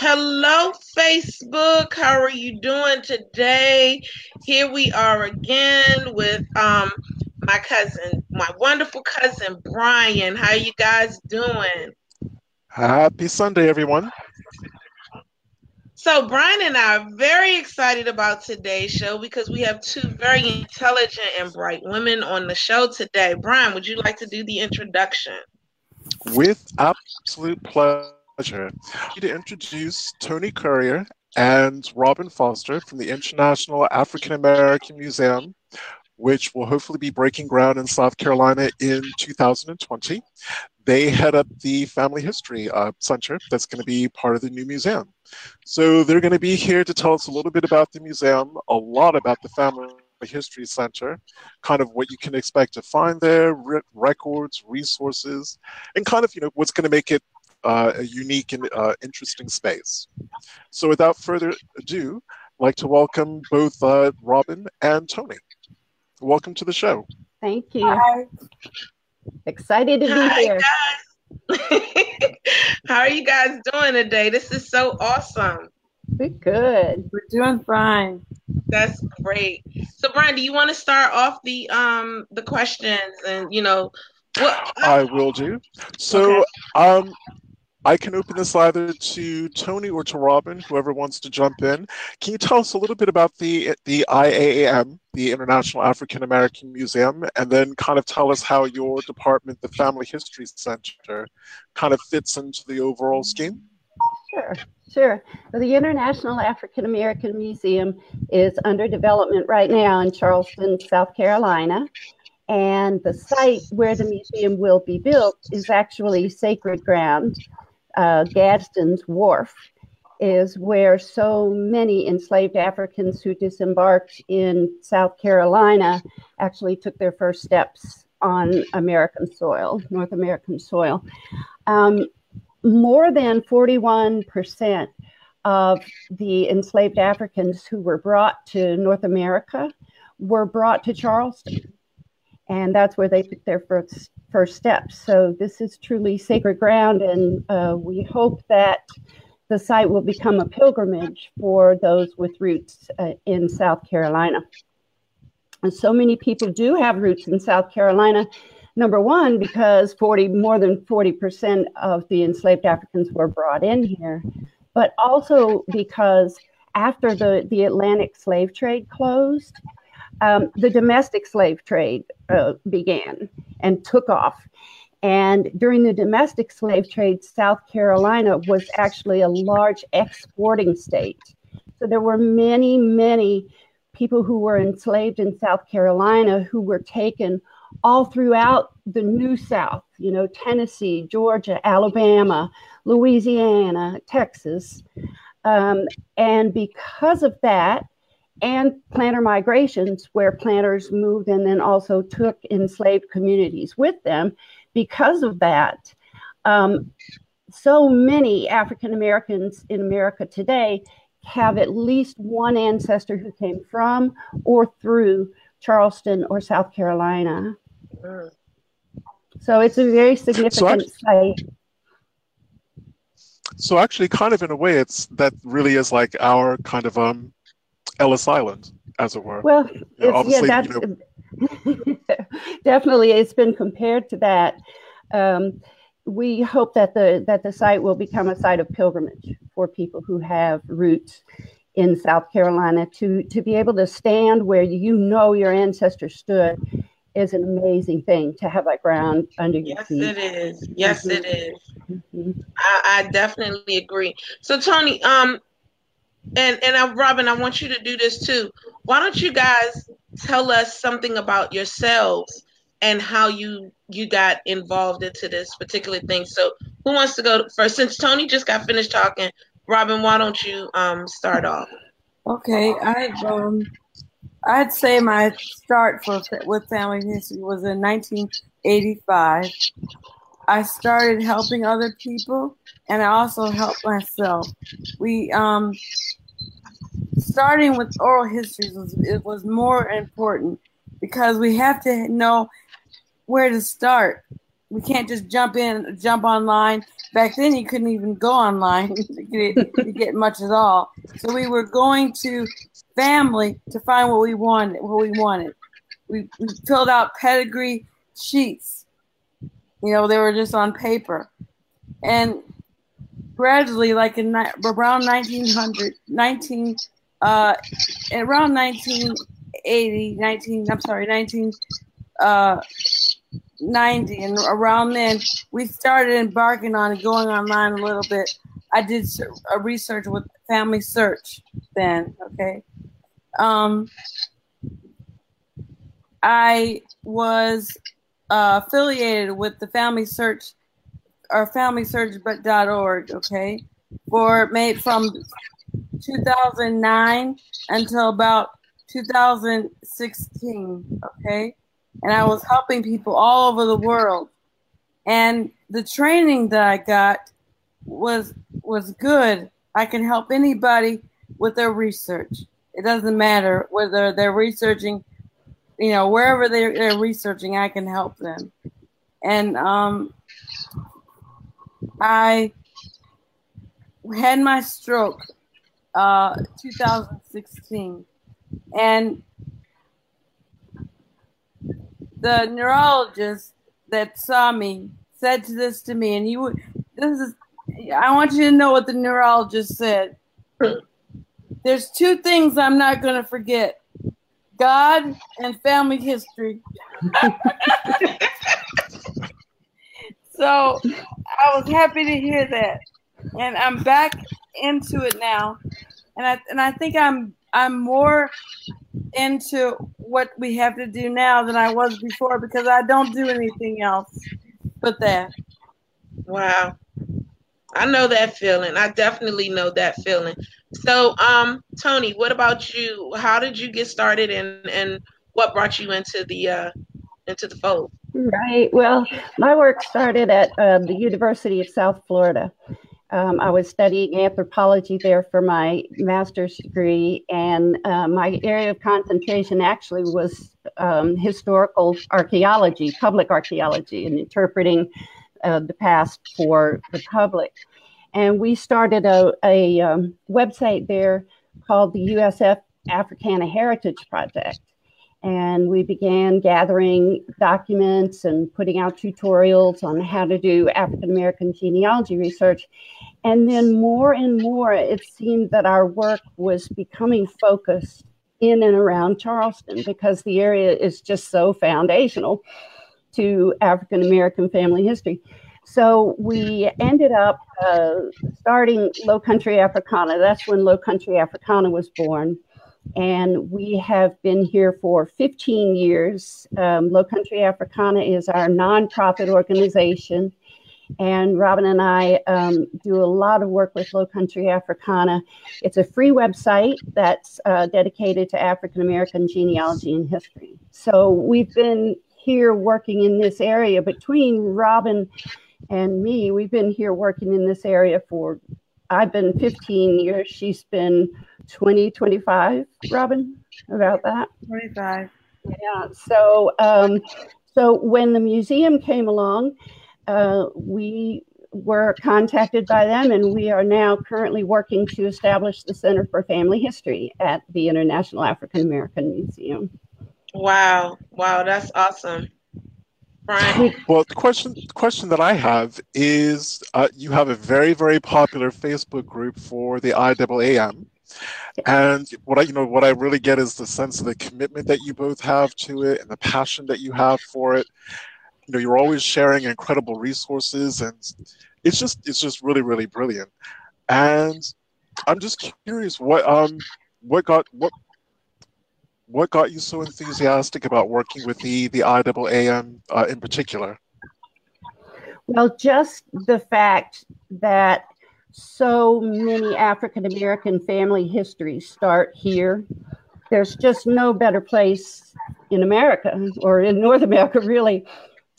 Hello, Facebook. How are you doing today? Here we are again with um my cousin, my wonderful cousin Brian. How you guys doing? Happy Sunday, everyone. So Brian and I are very excited about today's show because we have two very intelligent and bright women on the show today. Brian, would you like to do the introduction? With absolute pleasure pleasure to introduce Toni Carrier and Robin Foster from the International African American Museum, which will hopefully be breaking ground in South Carolina in 2020. They head up the Family History uh, Center that's going to be part of the new museum. So they're going to be here to tell us a little bit about the museum, a lot about the Family History Center, kind of what you can expect to find there, re- records, resources, and kind of you know what's going to make it uh, a unique and uh, interesting space. So without further ado, I'd like to welcome both uh, Robin and Toni. Welcome to the show. Thank you. Hi. Excited to be Hi, here. How are you guys doing today? This is so awesome. We're good. We're doing fine. That's great. So Brian, do you want to start off the um the questions and you know what I will do. So okay. um I can open this either to Toni or to Robin, whoever wants to jump in. Can you tell us a little bit about the the IAAM, the International African American Museum, and then kind of tell us how your department, the Family History Center, kind of fits into the overall scheme? Sure, sure. The International African American Museum is under development right now in Charleston, South Carolina. And the site where the museum will be built is actually sacred ground uh, Gadsden's Wharf is where so many enslaved Africans who disembarked in South Carolina actually took their first steps on American soil, North American soil. Um, more than 41% of the enslaved Africans who were brought to North America were brought to Charleston. And that's where they took their first first steps. So this is truly sacred ground, and uh, we hope that the site will become a pilgrimage for those with roots uh, in South Carolina. And so many people do have roots in South Carolina. Number one, because 40 more than 40% of the enslaved Africans were brought in here, but also because after the, the Atlantic slave trade closed, um, the domestic slave trade uh, began and took off. And during the domestic slave trade, South Carolina was actually a large exporting state. So there were many, many people who were enslaved in South Carolina who were taken all throughout the New South, you know, Tennessee, Georgia, Alabama, Louisiana, Texas. Um, and because of that, and planter migrations, where planters moved and then also took enslaved communities with them. Because of that, um, so many African Americans in America today have at least one ancestor who came from or through Charleston or South Carolina. So it's a very significant so actually, site. So actually, kind of in a way, it's that really is like our kind of um Ellis Island, as it were. Well, you know, yeah, that's you know, definitely it's been compared to that. Um, we hope that the that the site will become a site of pilgrimage for people who have roots in South Carolina to to be able to stand where you know your ancestors stood is an amazing thing to have that ground under your yes, feet. Yes, it is. Yes, mm-hmm. it is. Mm-hmm. I, I, definitely agree. So, Toni, um, and and I, Robin, I want you to do this too. Why don't you guys tell us something about yourselves and how you you got involved into this particular thing? So, who wants to go first? Since Toni just got finished talking, Robin, why don't you um start off? Okay, I um I'd say my start for with family history was in 1985. I started helping other people, and I also helped myself. We um starting with oral histories was it was more important because we have to know where to start we can't just jump in, jump online. Back then, you couldn't even go online to get, to get much at all. So we were going to family to find what we wanted. What we wanted. We, we filled out pedigree sheets. You know, they were just on paper, and gradually, like in around 1900, 19, uh, around 1980, 19, I'm sorry, 19, uh, 90 and around then we started embarking on going online a little bit. I did a research with family search then okay? Um i was uh, affiliated with the family search or family search.org okay for made from 2009 until about 2016 okay and I was helping people all over the world. And the training that I got was was good. I can help anybody with their research. It doesn't matter whether they're researching, you know, wherever they're, they're researching, I can help them. And um, I had my stroke uh, 2016, and the neurologist that saw me said this to me, and he would. This is. I want you to know what the neurologist said. There's two things I'm not going to forget: God and family history. so I was happy to hear that, and I'm back into it now, and I and I think I'm I'm more into what we have to do now than I was before because I don't do anything else but that. Wow. I know that feeling. I definitely know that feeling. So, um, Toni, what about you? How did you get started and and what brought you into the uh into the fold? Right. Well, my work started at uh, the University of South Florida. Um, I was studying anthropology there for my master's degree, and uh, my area of concentration actually was um, historical archaeology, public archaeology, and interpreting uh, the past for the public. And we started a, a um, website there called the USF Africana Heritage Project. And we began gathering documents and putting out tutorials on how to do African American genealogy research. And then more and more, it seemed that our work was becoming focused in and around Charleston because the area is just so foundational to African American family history. So we ended up uh, starting Low Country Africana. That's when Low Country Africana was born. And we have been here for 15 years. Um, Low Country Africana is our nonprofit organization and Robin and I um, do a lot of work with Low Country Africana. It's a free website that's uh, dedicated to African American genealogy and history. So we've been here working in this area between Robin and me. We've been here working in this area for, I've been 15 years. She's been 20, 25, Robin, about that? 25. Yeah. So, um, so when the museum came along, uh, we were contacted by them, and we are now currently working to establish the Center for Family History at the International African American Museum. Wow, wow, that's awesome. Brian? Well, the question the question that I have is, uh, you have a very very popular Facebook group for the IAAM, and what I you know what I really get is the sense of the commitment that you both have to it and the passion that you have for it. You know you're always sharing incredible resources and it's just it's just really really brilliant. And i'm just curious what um what got what what got you so enthusiastic about working with the the IAAM uh, in particular? Well, just the fact that so many African American family histories start here. There's just no better place in America or in North America, really,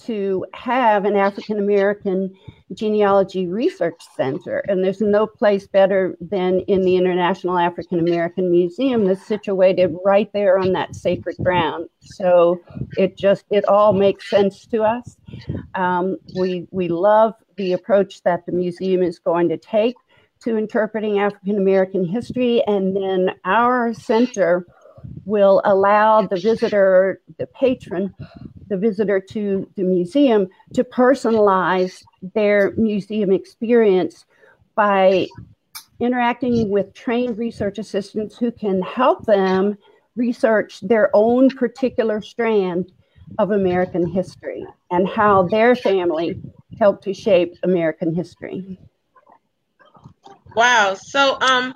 to have an African American genealogy research center. And there's no place better than in the International African American Museum that's situated right there on that sacred ground. So it just, it all makes sense to us. Um, we, we love the approach that the museum is going to take to interpreting African American history. And then our center will allow the visitor, the patron, the visitor to the museum to personalize their museum experience by interacting with trained research assistants who can help them research their own particular strand of American history and how their family helped to shape American history. Wow. So um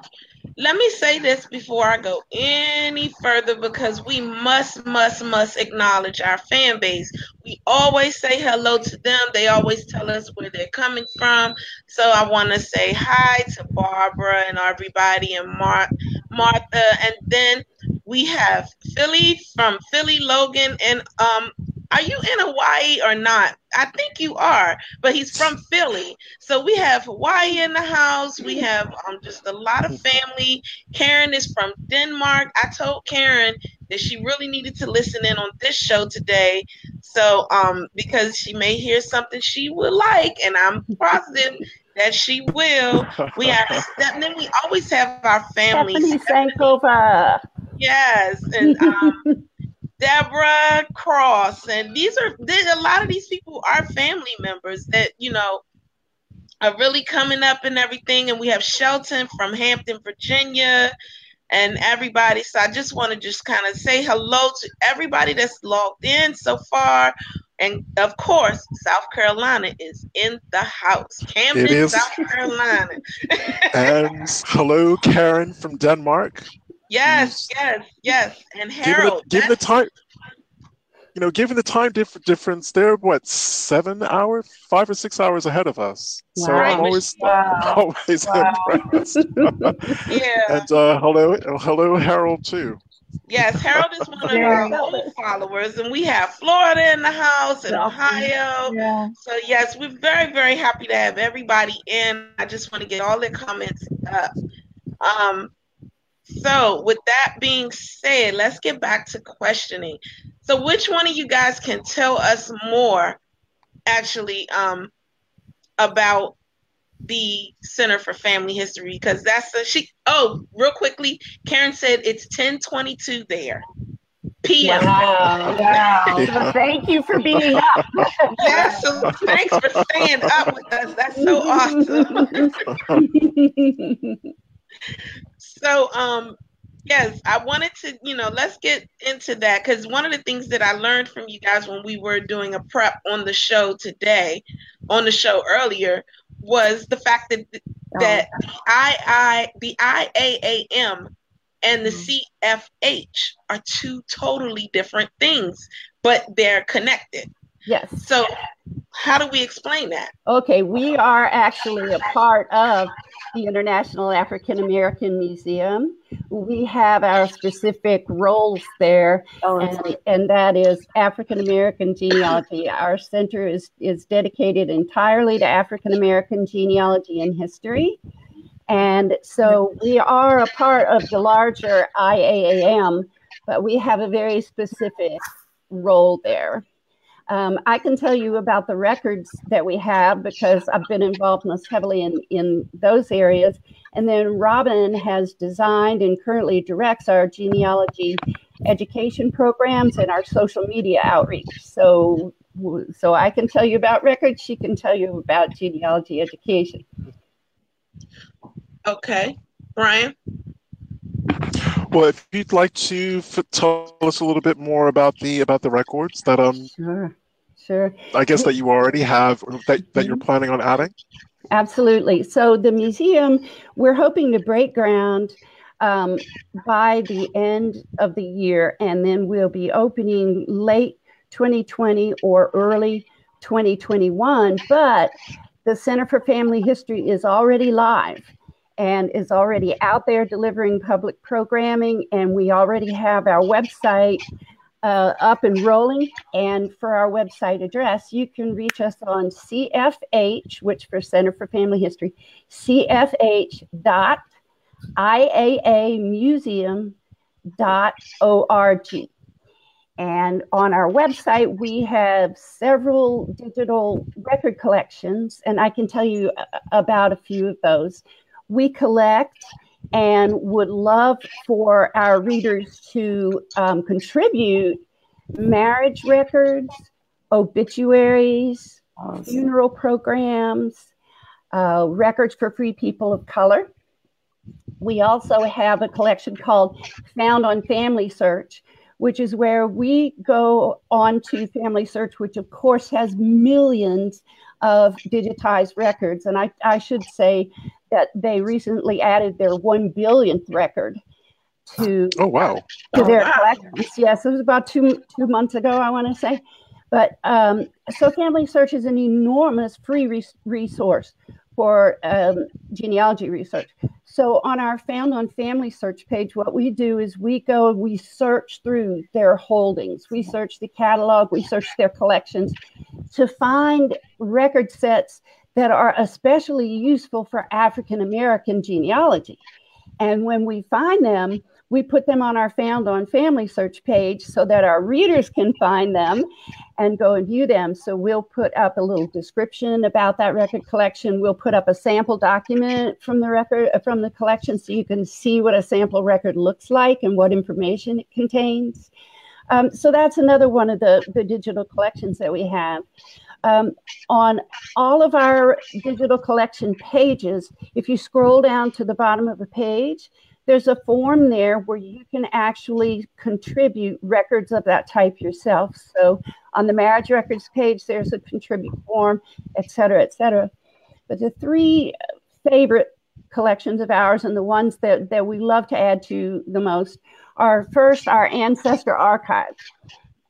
let me say this before I go any further because we must, must, must acknowledge our fan base. We always say hello to them. They always tell us where they're coming from. So I want to say hi to Barbara and everybody and Mar- Martha. And then we have Philly from Philly, Logan, and um, are you in Hawaii or not? I think you are, but he's from Philly. So we have Hawaii in the house. We have um, just a lot of family. Karen is from Denmark. I told Karen that she really needed to listen in on this show today. So, um, because she may hear something she would like, and I'm positive that she will. We have, and then we always have our family. Stephanie Sankova. Yes, and um, Deborah Cross, and these are a lot of these people are family members that you know are really coming up and everything. And we have Shelton from Hampton, Virginia, and everybody. So I just want to just kind of say hello to everybody that's logged in so far. And of course, South Carolina is in the house. Camden, South Carolina. and hello, Karen from Denmark. Yes, yes, yes. And Harold. Given the, given the time, you know, given the time dif- difference, they're what seven hours, five or six hours ahead of us. Wow. So I'm always, wow. always wow. impressed. yeah. And uh, hello, hello, Harold too. Yes, Harold is one of yeah. our followers, and we have Florida in the house and Ohio. Yeah. So yes, we're very, very happy to have everybody in. I just want to get all their comments up. Um, so, with that being said, let's get back to questioning. So, which one of you guys can tell us more, actually, um, about the Center for Family History? Because that's a she. Oh, real quickly, Karen said it's ten twenty two there. PM. Wow. wow. So thank you for being up. yes, so thanks for staying up with us. That's so awesome. So, um, yes, I wanted to, you know, let's get into that because one of the things that I learned from you guys when we were doing a prep on the show today, on the show earlier, was the fact that that oh. I I the IAAM and the mm-hmm. CFH are two totally different things, but they're connected. Yes. So, how do we explain that? Okay, we are actually a part of the International African American Museum. We have our specific roles there, oh, and, and that is African American genealogy. Our center is, is dedicated entirely to African American genealogy and history. And so we are a part of the larger IAAM, but we have a very specific role there. Um, I can tell you about the records that we have because I've been involved most heavily in, in those areas. And then Robin has designed and currently directs our genealogy education programs and our social media outreach. So, so I can tell you about records. She can tell you about genealogy education. Okay, Brian. Well, if you'd like to f- tell us a little bit more about the about the records that um sure sure I guess that you already have that, that you're mm-hmm. planning on adding. Absolutely. So the museum, we're hoping to break ground um, by the end of the year, and then we'll be opening late 2020 or early 2021. But the Center for Family History is already live and is already out there delivering public programming. And we already have our website uh, up and rolling. And for our website address, you can reach us on CFH, which for Center for Family History, CFH dot IAAmuseum.org. And on our website, we have several digital record collections, and I can tell you about a few of those. We collect and would love for our readers to um, contribute marriage records, obituaries, awesome. funeral programs, uh, records for free people of color. We also have a collection called Found on Family Search, which is where we go on to Family Search, which of course has millions of digitized records. And I, I should say that they recently added their one billionth record to oh wow to their oh, wow. collections. Yes, it was about two two months ago, I want to say. But um, so Family Search is an enormous free res- resource for um, genealogy research. So on our Found on Family Search page, what we do is we go, we search through their holdings, we search the catalog, we search their collections to find record sets that are especially useful for African American genealogy. And when we find them, we put them on our Found on Family Search page so that our readers can find them and go and view them. So we'll put up a little description about that record collection. We'll put up a sample document from the record from the collection so you can see what a sample record looks like and what information it contains. Um, so that's another one of the, the digital collections that we have. Um, on all of our digital collection pages, if you scroll down to the bottom of the page, there's a form there where you can actually contribute records of that type yourself. So on the marriage records page, there's a contribute form, et cetera, et cetera. But the three favorite collections of ours and the ones that, that we love to add to the most are first our ancestor archive.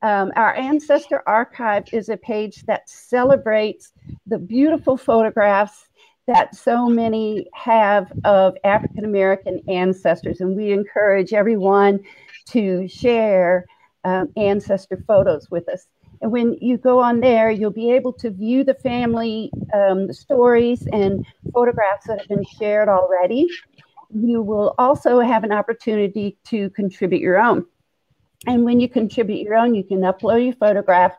Um, our ancestor archive is a page that celebrates the beautiful photographs that so many have of African American ancestors, and we encourage everyone to share um, ancestor photos with us. And when you go on there, you'll be able to view the family um, stories and photographs that have been shared already. You will also have an opportunity to contribute your own. And when you contribute your own, you can upload your photograph.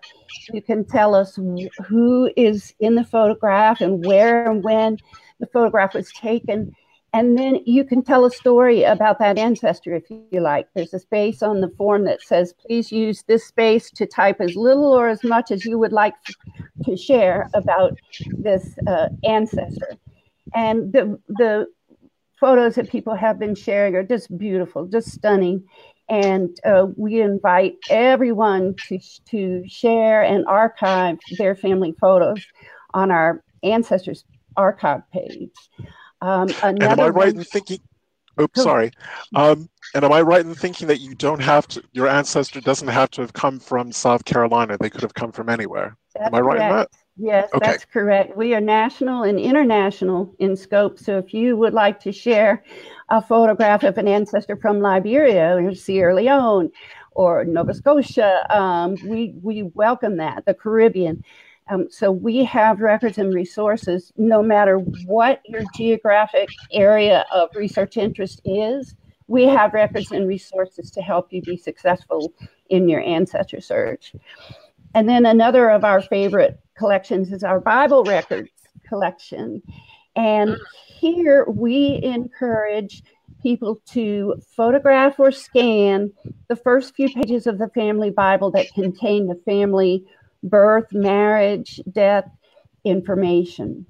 You can tell us who is in the photograph and where and when the photograph was taken. And then you can tell a story about that ancestor if you like. There's a space on the form that says, please use this space to type as little or as much as you would like to share about this uh, ancestor. And the, the photos that people have been sharing are just beautiful, just stunning and uh, we invite everyone to, to share and archive their family photos on our ancestors archive page. Um, and am I right in thinking? Oops, sorry. Um, and am I right in thinking that you don't have to? Your ancestor doesn't have to have come from South Carolina. They could have come from anywhere. Am I right correct. in that? Yes, okay. that's correct. We are national and international in scope. So if you would like to share a photograph of an ancestor from Liberia or Sierra Leone or Nova Scotia, um, we, we welcome that, the Caribbean. Um, so we have records and resources no matter what your geographic area of research interest is. We have records and resources to help you be successful in your ancestor search. And then another of our favorite collections is our Bible records collection. And here we encourage people to photograph or scan the first few pages of the family Bible that contain the family birth, marriage, death information.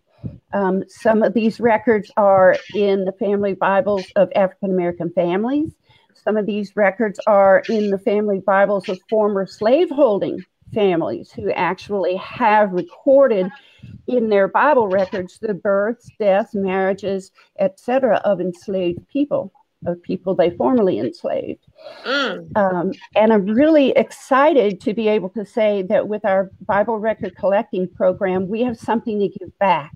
Um, some of these records are in the family Bibles of African American families. Some of these records are in the family Bibles of former slaveholding families who actually have recorded in their Bible records the births, deaths, marriages, etc., of enslaved people, of people they formerly enslaved. Mm. Um, and I'm really excited to be able to say that with our Bible record collecting program, we have something to give back.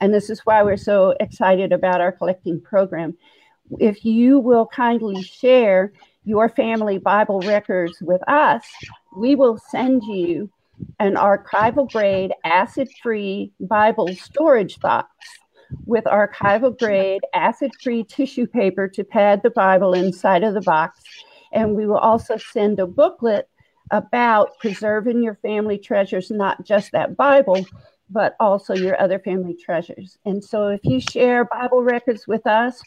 And this is why we're so excited about our collecting program. If you will kindly share your family Bible records with us, we will send you an archival grade acid free Bible storage box with archival grade acid free tissue paper to pad the Bible inside of the box. And we will also send a booklet about preserving your family treasures, not just that Bible, but also your other family treasures. And so if you share Bible records with us,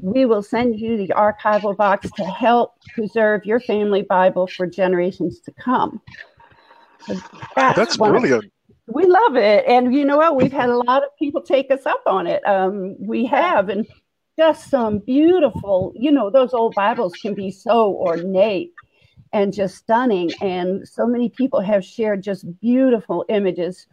we will send you the archival box to help preserve your family Bible for generations to come. That's, That's brilliant. Of, we love it. And you know what? We've had a lot of people take us up on it. Um, we have. And just some beautiful, you know, those old Bibles can be so ornate and just stunning. And so many people have shared just beautiful images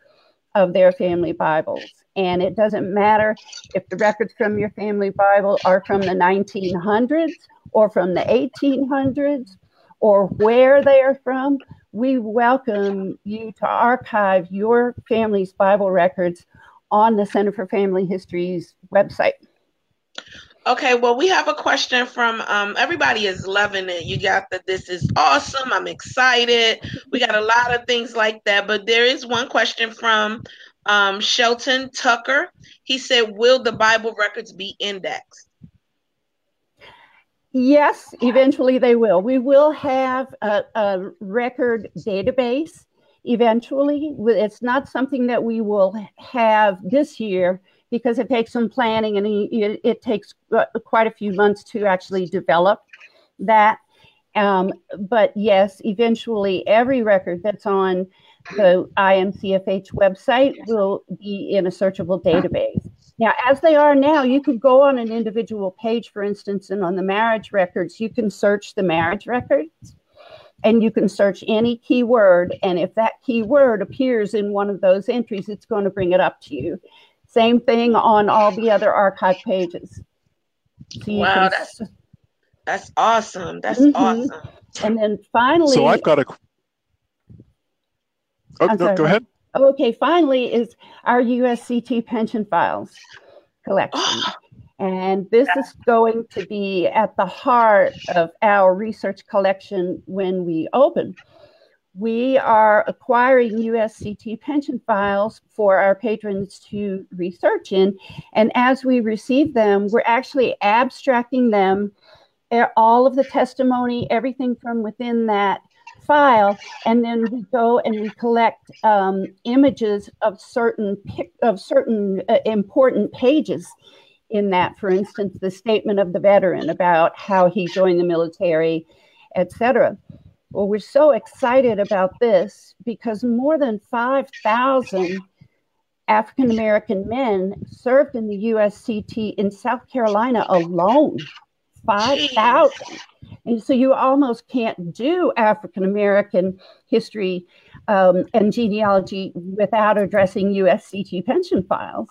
of their family Bibles. And it doesn't matter if the records from your family Bible are from the 1900s or from the 1800s or where they are from. We welcome you to archive your family's Bible records on the Center for Family History's website. Okay, well, we have a question from um, everybody is loving it. You got that this is awesome. I'm excited. We got a lot of things like that, but there is one question from um, Shelton Tucker. He said, Will the Bible records be indexed? Yes, eventually they will. We will have a, a record database eventually. It's not something that we will have this year because it takes some planning and it, it takes uh, quite a few months to actually develop that. Um, but yes, eventually every record that's on the IMCFH website will be in a searchable database. Now, as they are now, you can go on an individual page, for instance, and on the marriage records, you can search the marriage records and you can search any keyword. And if that keyword appears in one of those entries, it's going to bring it up to you. Same thing on all the other archive pages. So wow, can... that's that's awesome. That's mm-hmm. awesome. And then finally, so I've got a. Oh, no, go ahead. Okay, finally is our USCT pension files collection. And this is going to be at the heart of our research collection when we open we are acquiring USCT pension files for our patrons to research in. And as we receive them, we're actually abstracting them, eh, all of the testimony, everything from within that file, and then we go and we collect um, images of certain of certain uh, important pages in that. For instance, the statement of the veteran about how he joined the military, etc. Well, we're so excited about this because more than 5,000 African American men served in the USCT in South Carolina alone. 5,000. And so you almost can't do African American history um, and genealogy without addressing USCT pension files.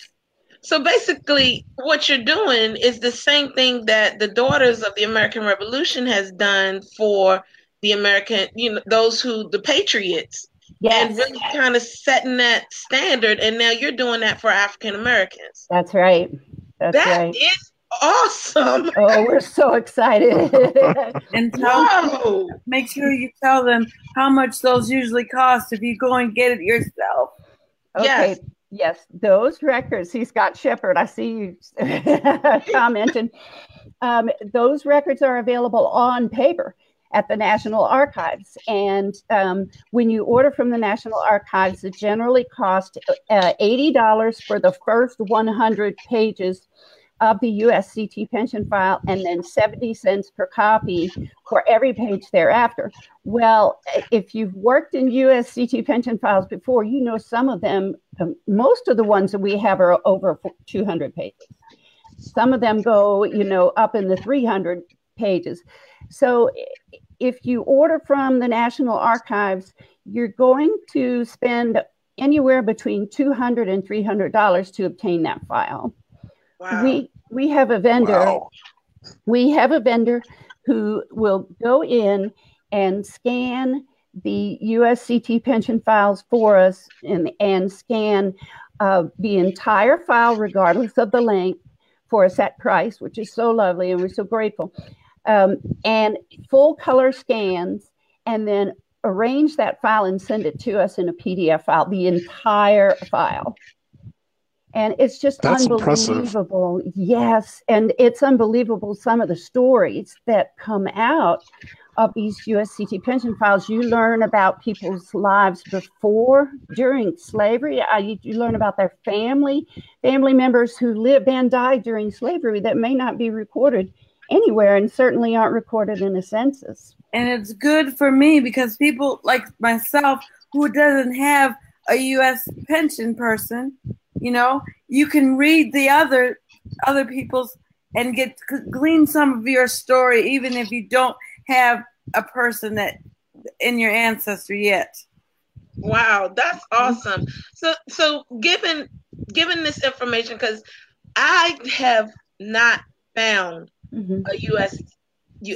So basically, what you're doing is the same thing that the Daughters of the American Revolution has done for the American, you know, those who the patriots. Yes. And really kind of setting that standard. And now you're doing that for African Americans. That's right. That's that right. is awesome. Oh, we're so excited. and tell, make sure you tell them how much those usually cost if you go and get it yourself. Okay. Yes. Yes, those records, he's got Shepard. I see you commenting. Um, those records are available on paper at the National Archives. And um, when you order from the National Archives, it generally costs uh, $80 for the first 100 pages of the USCT pension file and then 70 cents per copy for every page thereafter. Well, if you've worked in USCT pension files before, you know some of them, um, most of the ones that we have are over 200 pages. Some of them go, you know, up in the 300 pages. So if you order from the National Archives, you're going to spend anywhere between $200 and $300 to obtain that file. Wow. We we have a vendor. Wow. We have a vendor who will go in and scan the USCT pension files for us and, and scan uh, the entire file, regardless of the length, for a set price, which is so lovely, and we're so grateful. Um, and full color scans, and then arrange that file and send it to us in a PDF file, the entire file. And it's just That's unbelievable. impressive. Yes. And it's unbelievable some of the stories that come out of these USCT pension files. You learn about people's lives before, during slavery. You, you learn about their family, family members who lived and died during slavery that may not be recorded anywhere and certainly aren't recorded in a census. and it's good for me because people like myself who doesn't have a U.S. pension person, you know, you can read the other other people's and get glean some of your story, even if you don't have a person that in your ancestry yet. Wow, that's awesome. So so given given this information because I have not found Mhm. a US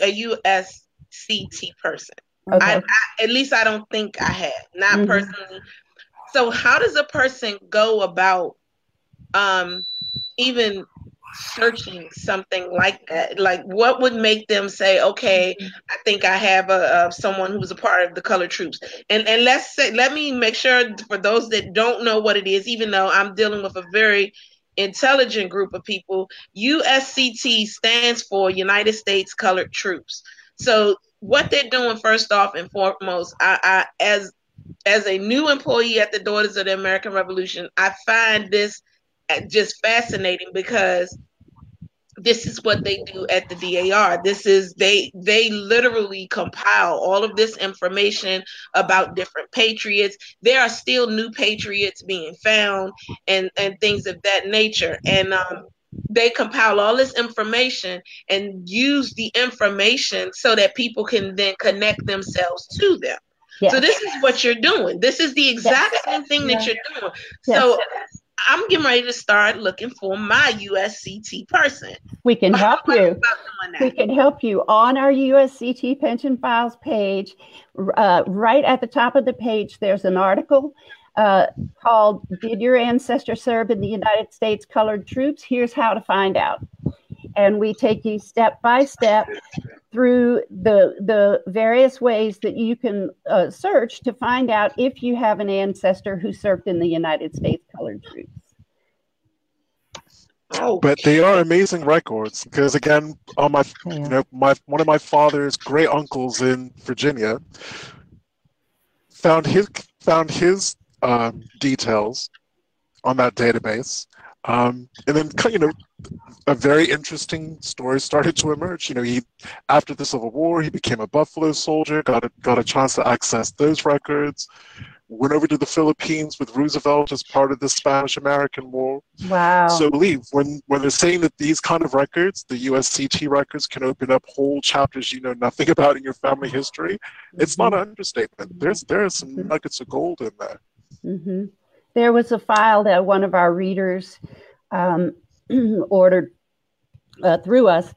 a USCT person. Okay. I, I at least I don't think I have. Not Mhm. personally. So how does a person go about um even searching something like that? Like what would make them say, okay, I think I have a, a someone who's a part of the color troops. And and let's say let me make sure for those that don't know what it is, even though I'm dealing with a very intelligent group of people, USCT stands for United States Colored Troops. So what they're doing first off and foremost, I, I as as a new employee at the Daughters of the American Revolution, I find this uh, just fascinating because this is what they do at the DAR. This is they they literally compile all of this information about different patriots. There are still new patriots being found and and things of that nature. And um, they compile all this information and use the information so that people can then connect themselves to them. Yes. So this is what you're doing. This is the exact same thing that you're doing. Yes. So I'm getting ready to start looking for my USCT person. we can help How do I go you. We can help you on our USCT pension files page. Uh, right at the top of the page, there's an article uh, called Did Your Ancestor Serve in the United States Colored Troops? Here's how to find out. And we take you step by step through the, the various ways that you can uh, search to find out if you have an ancestor who served in the United States Colored Troops. Oh, But they are amazing records because, again, on my you know my one of my father's great uncles in Virginia found his found his um, details on that database, um, and then you know a very interesting story started to emerge. You know, he after the Civil War he became a Buffalo soldier, got a, got a chance to access those records. Went over to the Philippines with Roosevelt as part of the Spanish American War. Wow. So believe when when they're saying that these kind of records, the USCT records, can open up whole chapters you know nothing about in your family history, it's not an understatement. There's there are some nuggets of gold in there. hmm There was a file that one of our readers um, ordered uh, through us,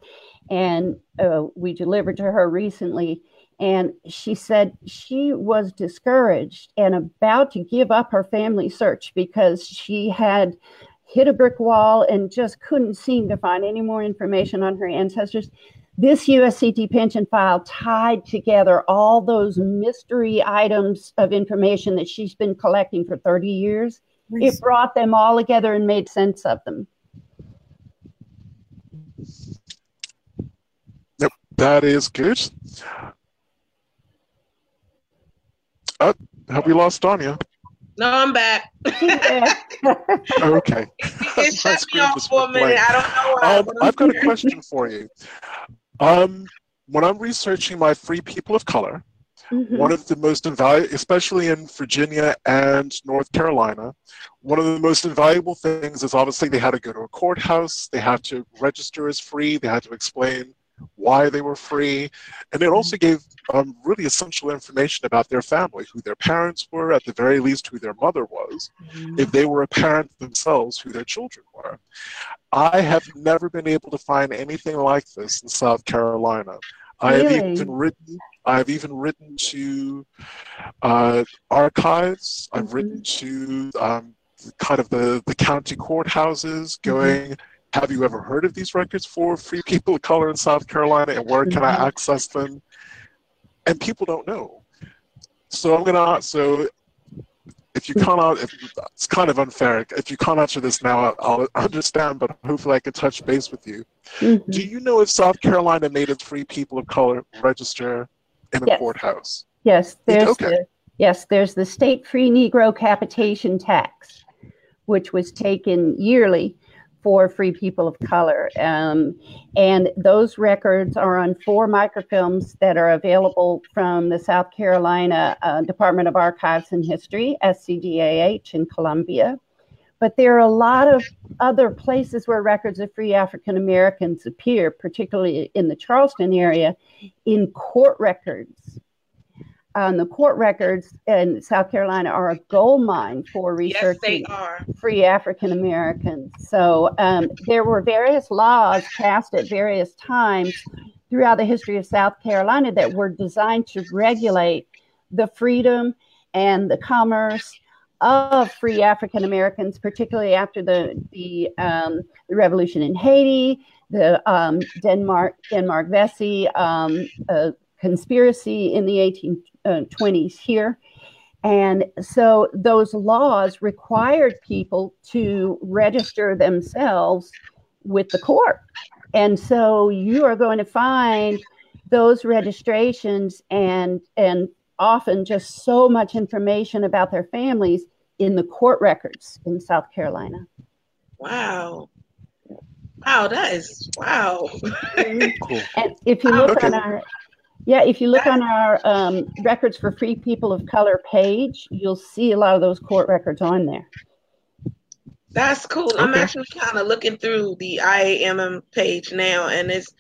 and uh, we delivered to her recently. And she said she was discouraged and about to give up her family search because she had hit a brick wall and just couldn't seem to find any more information on her ancestors. This USCT pension file tied together all those mystery items of information that she's been collecting for 30 years. It brought them all together and made sense of them. Yep, That is good. Oh, have we lost Danya? no, I'm back. Okay. it shut me off for a minute. blank. I don't know why. Um, but I'm I've got a question for you. Um, when I'm researching my free people of color, Mhm. one of the most invaluable, especially in Virginia and North Carolina, one of the most invaluable things is obviously they had to go to a courthouse, they had to register as free, they had to explain why they were free, and it also gave um, really essential information about their family, who their parents were, at the very least, who their mother was, if they were a parent themselves, who their children were. I have never been able to find anything like this in South Carolina. I have even written. I have even written to uh, archives. I've Mhm. written to um, kind of the, the county courthouses, going, have you ever heard of these records for free people of color in South Carolina and where can I mm-hmm. access them? And people don't know. So I'm gonna so if you can't if it's kind of unfair if you can't answer this now I'll, understand but hopefully I can touch base with you. Mm-hmm. Do you know if South Carolina made its free people of color register in the yes. courthouse? Yes, there's okay. the, yes there's the state free Negro capitation tax, which was taken yearly for free people of color. Um, and those records are on four microfilms that are available from the South Carolina uh, Department of Archives and History, SCDAH in Columbia. But there are a lot of other places where records of free African Americans appear, particularly in the Charleston area, in court records um, the court records in South Carolina are a gold mine for researching yes, free African Americans. So um, there were various laws passed at various times throughout the history of South Carolina that were designed to regulate the freedom and the commerce of free African Americans, particularly after the the, um, the revolution in Haiti, the um, Denmark Denmark Vesey um, uh, conspiracy in the 18 20s uh, here. And so those laws required people to register themselves with the court. And so you are going to find those registrations and and often just so much information about their families in the court records in South Carolina. Wow. Wow, that is wow. cool. And if you look okay. on our yeah, if you look on our um, records for free people of color page, you'll see a lot of those court records on there. That's cool. Okay. I'm actually kind of looking through the IAAM page now, and it's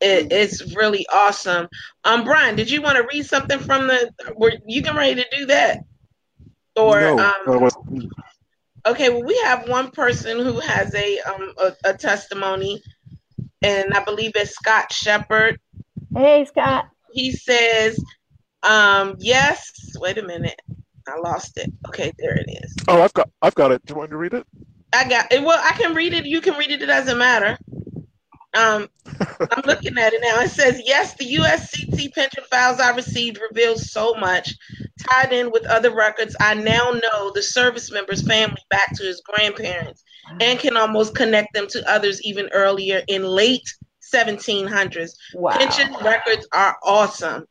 it, it's really awesome. Um, Brian, did you want to read something from the? Were you getting ready to do that? Or no, um, okay, well, we have one person who has a um a, a testimony, and I believe it's Scott Shepard. Hey, Scott he says, um, yes. Wait a minute. I lost it. Okay, there it is. Oh, I've got I've got it. Do you want to read it? I got it. Well, I can read it. You can read it. It doesn't matter. Um, I'm looking at it now. It says, yes, the USCT pension files I received reveal so much. Tied in with other records, I now know the service member's family back to his grandparents and can almost connect them to others even earlier in late 1700s. Wow. Pension records are awesome.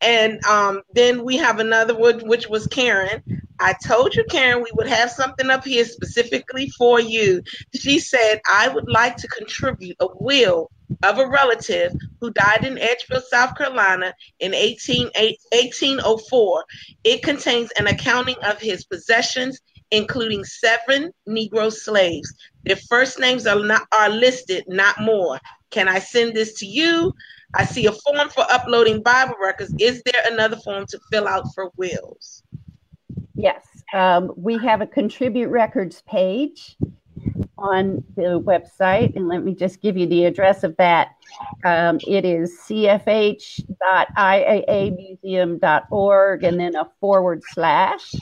And um, then we have another one, which was Karen. I told you, Karen, we would have something up here specifically for you. She said, I would like to contribute a will of a relative who died in Edgefield, South Carolina in 18, 1804. It contains an accounting of his possessions, including seven Negro slaves. Their first names are, not, are listed, not more. Can I send this to you? I see a form for uploading Bible records. Is there another form to fill out for wills? Yes. Um, we have a contribute records page on the website. And let me just give you the address of that. Um, it is cfh.iaamuseum.org and then a forward slash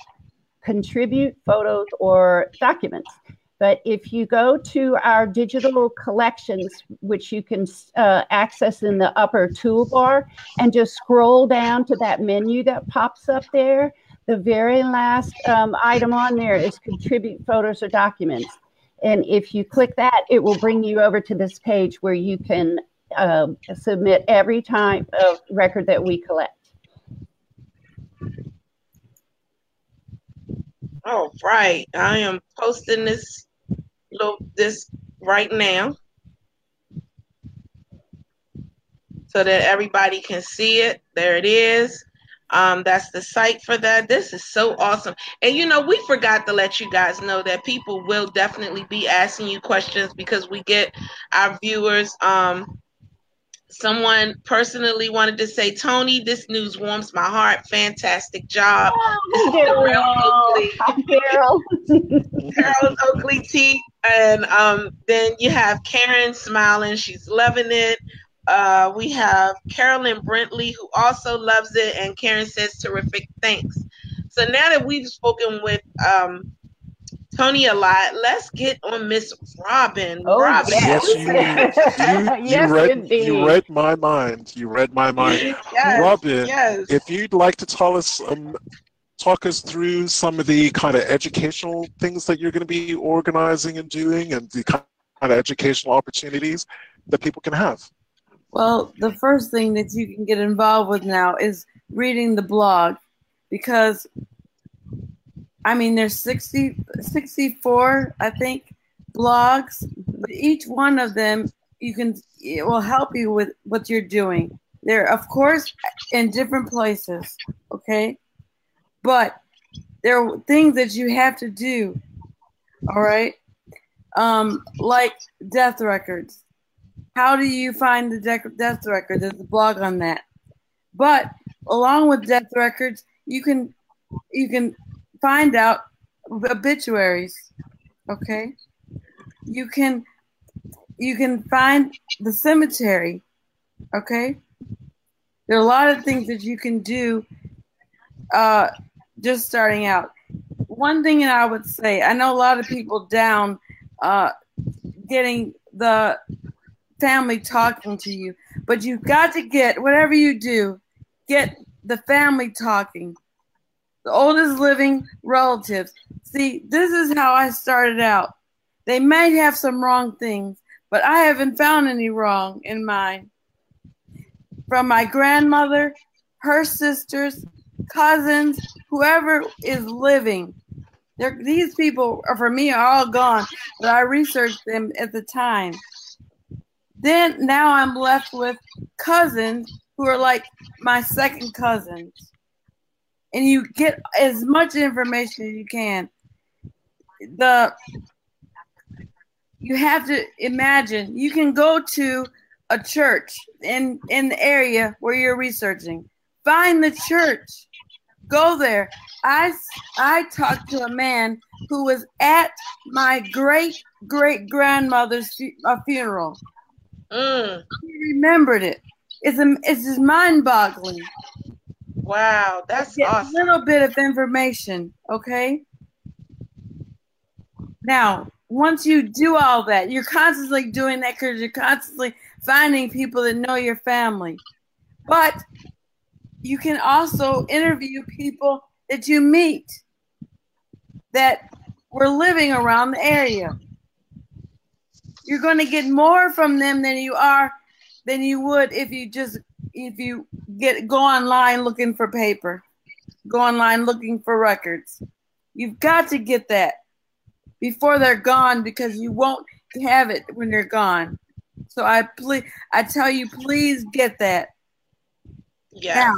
contribute photos or documents. But if you go to our digital collections, which you can uh, access in the upper toolbar, and just scroll down to that menu that pops up there, the very last um, item on there is contribute photos or documents. And if you click that, it will bring you over to this page where you can uh, submit every type of record that we collect. All right, I am posting this little this right now so that everybody can see it. There it is. Um, that's the site for that. This is so awesome. And you know, we forgot to let you guys know that people will definitely be asking you questions because we get our viewers um someone personally wanted to say, Toni, this news warms my heart. Fantastic job. Oh, Carol Oakley. Carol Oakley T. And um, then you have Karen smiling. She's loving it. Uh, we have Carolyn Brentley, who also loves it. And Karen says, terrific, thanks. So now that we've spoken with um, Toni a lot. Let's get on Miss Robin. Oh, Robin. Yes, you, you, you yes, read, indeed. you read my mind. You read my mind. yes, Robin, yes. if you'd like to tell us, um, talk us through some of the kind of educational things that you're going to be organizing and doing and the kind of educational opportunities that people can have. Well, the first thing that you can get involved with now is reading the blog because I mean, there's 60, 64, I think, blogs, but each one of them you can it will help you with what you're doing. They're of course in different places, okay, but there are things that you have to do. All right, um, like death records. How do you find the death record? There's a blog on that. But along with death records, you can you can find out obituaries. Okay, you can you can find the cemetery. Okay, there are a lot of things that you can do. Uh, just starting out. One thing that I would say, I know a lot of people down uh, getting the family talking to you, but you've got to get whatever you do, get the family talking the oldest living relatives. See, this is how I started out. They might have some wrong things, but I haven't found any wrong in mine. From my grandmother, her sisters, cousins, whoever is living. They're, these people are for me are all gone, but I researched them at the time. Then now I'm left with cousins who are like my second cousins and you get as much information as you can. The you have to imagine you can go to a church in in the area where you're researching. Find the church. Go there. I I talked to a man who was at my great great grandmother's fu- funeral. Mm. He remembered it. It's a, it's just mind boggling. Wow, that's awesome. A little bit of information, okay? Now, once you do all that, you're constantly doing that because you're constantly finding people that know your family. But you can also interview people that you meet that were living around the area. You're going to get more from them than you are than you would if you just if you get go online looking for paper, go online looking for records. You've got to get that before they're gone because you won't have it when they're gone. So I please, I tell you, please get that. Yeah. Now,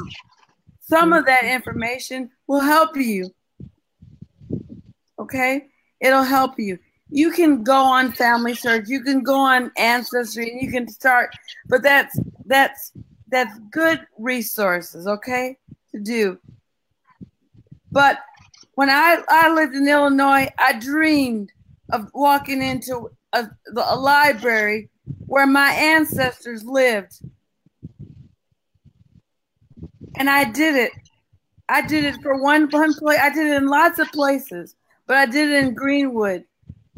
some of that mm-hmm. information will help you. Okay, it'll help you. You can go on Family Search, you can go on Ancestry, and you can start. But that's that's that's good resources, okay, to do. But when I, I lived in Illinois, I dreamed of walking into a, a library where my ancestors lived. And I did it. I did it for one one place. I did it in lots of places, but I did it in Greenwood.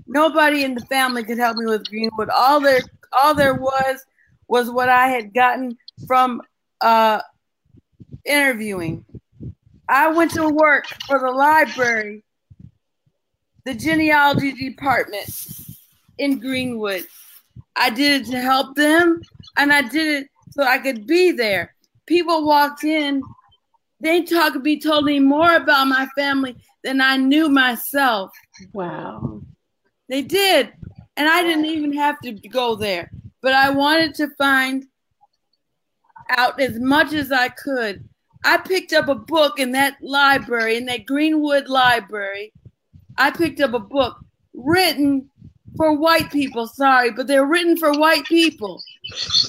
Nobody in the family could help me with Greenwood. All there all there was was what I had gotten from uh, interviewing. I went to work for the library, the genealogy department in Greenwood. I did it to help them, and I did it so I could be there. People walked in, they talked to me, told me more about my family than I knew myself. Wow. They did. And I didn't even have to go there. But I wanted to find out as much as I could. I picked up a book in that library, in that Greenwood library. I picked up a book written for white people, sorry, but they're written for white people.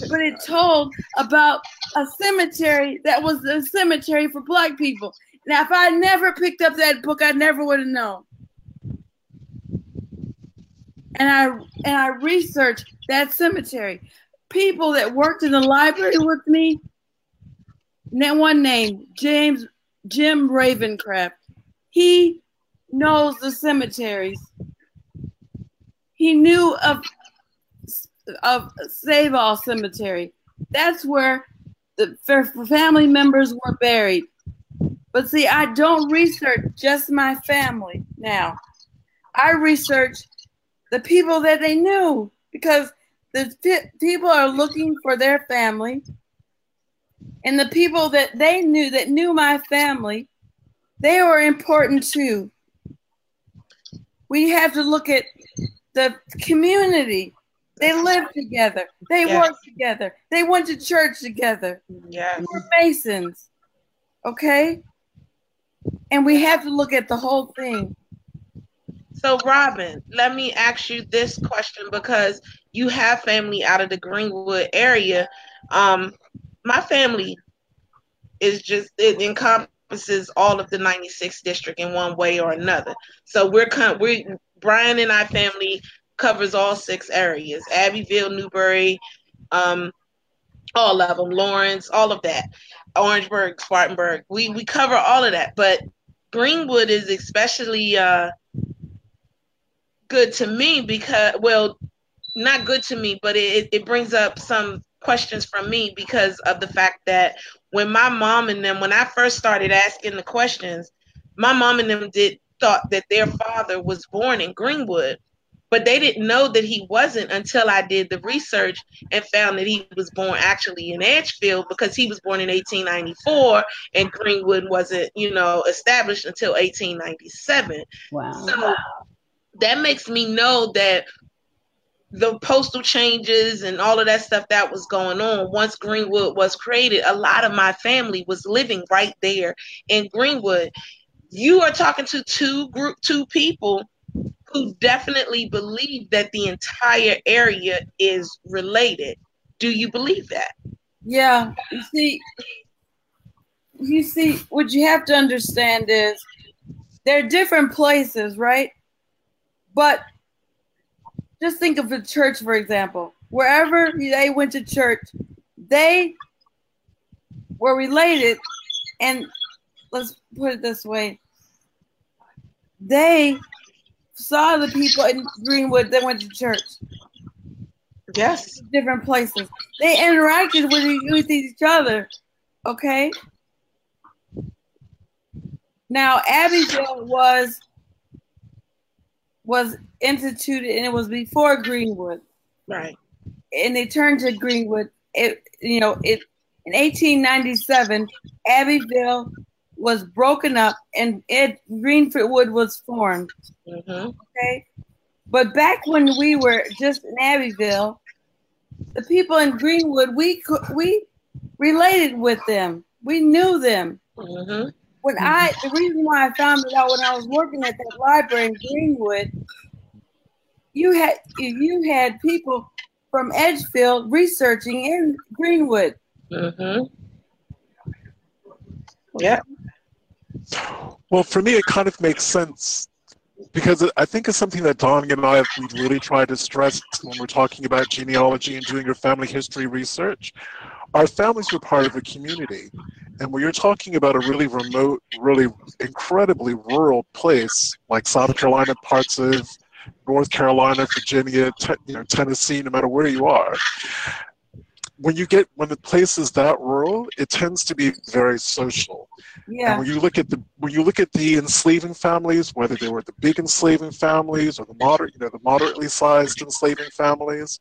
But it told about a cemetery that was a cemetery for black people. Now, if I never picked up that book, I never would have known. And I and I researched that cemetery people that worked in the library with me. That one name, James Jim Ravencraft. He knows the cemeteries. he knew of of Save All Cemetery. That's where the family members were buried. But see, I don't research just my family now. I research the people that they knew because the people are looking for their family. And the people that they knew that knew my family, they were important too. We have to look at the community. They lived together. They yes. worked together. They went to church together. Yeah. We're Masons. Okay? And we have to look at the whole thing. So, Robin, let me ask you this question because you have family out of the Greenwood area. Um, my family is just it encompasses all of the 96th district in one way or another. So we're kind we Brian and I family covers all six areas: Abbeville, Newberry, um, all of them, Laurens, all of that, Orangeburg, Spartanburg. We we cover all of that, but Greenwood is especially uh, good to me because, well, not good to me, but it, it brings up some questions from me because of the fact that when my mom and them, when I first started asking the questions, my mom and them did thought that their father was born in Greenwood, but they didn't know that he wasn't until I did the research and found that he was born actually in Edgefield because he was born in 1894 and Greenwood wasn't, you know, established until 1897. Wow. So that makes me know that the postal changes and all of that stuff that was going on once greenwood was created a lot of my family was living right there in greenwood you are talking to two group two people who definitely believe that the entire area is related do you believe that yeah you see you see what you have to understand is they're different places right but just think of the church, for example. Wherever they went to church, they were related. And let's put it this way they saw the people in Greenwood that went to church. Yes. Different places. They interacted with, with each other. Okay. Now, Abbeville was was instituted and it was before Greenwood. Right. And they turned to Greenwood. It you know, it in 1897, Abbeville was broken up and it Greenwood was formed. Mm-hmm. Okay. But back when we were just in Abbeville, the people in Greenwood, we we related with them. We knew them. Mm-hmm when I the reason why I found it out when I was working at that library in Greenwood, you had you had people from Edgefield researching in Greenwood. Mm-hmm. Yeah. Well, for me, it kind of makes sense because I think it's something that Don and I have really tried to stress when we're talking about genealogy and doing your family history research. Our families were part of a community, and when you're talking about a really remote, really incredibly rural place like South Carolina, parts of North Carolina, Virginia, you know, Tennessee, no matter where you are, when you get when the place is that rural, it tends to be very social. Yeah. And when you look at the when you look at the enslaving families, whether they were the big enslaving families or the moderate, you know, the moderately sized enslaving families,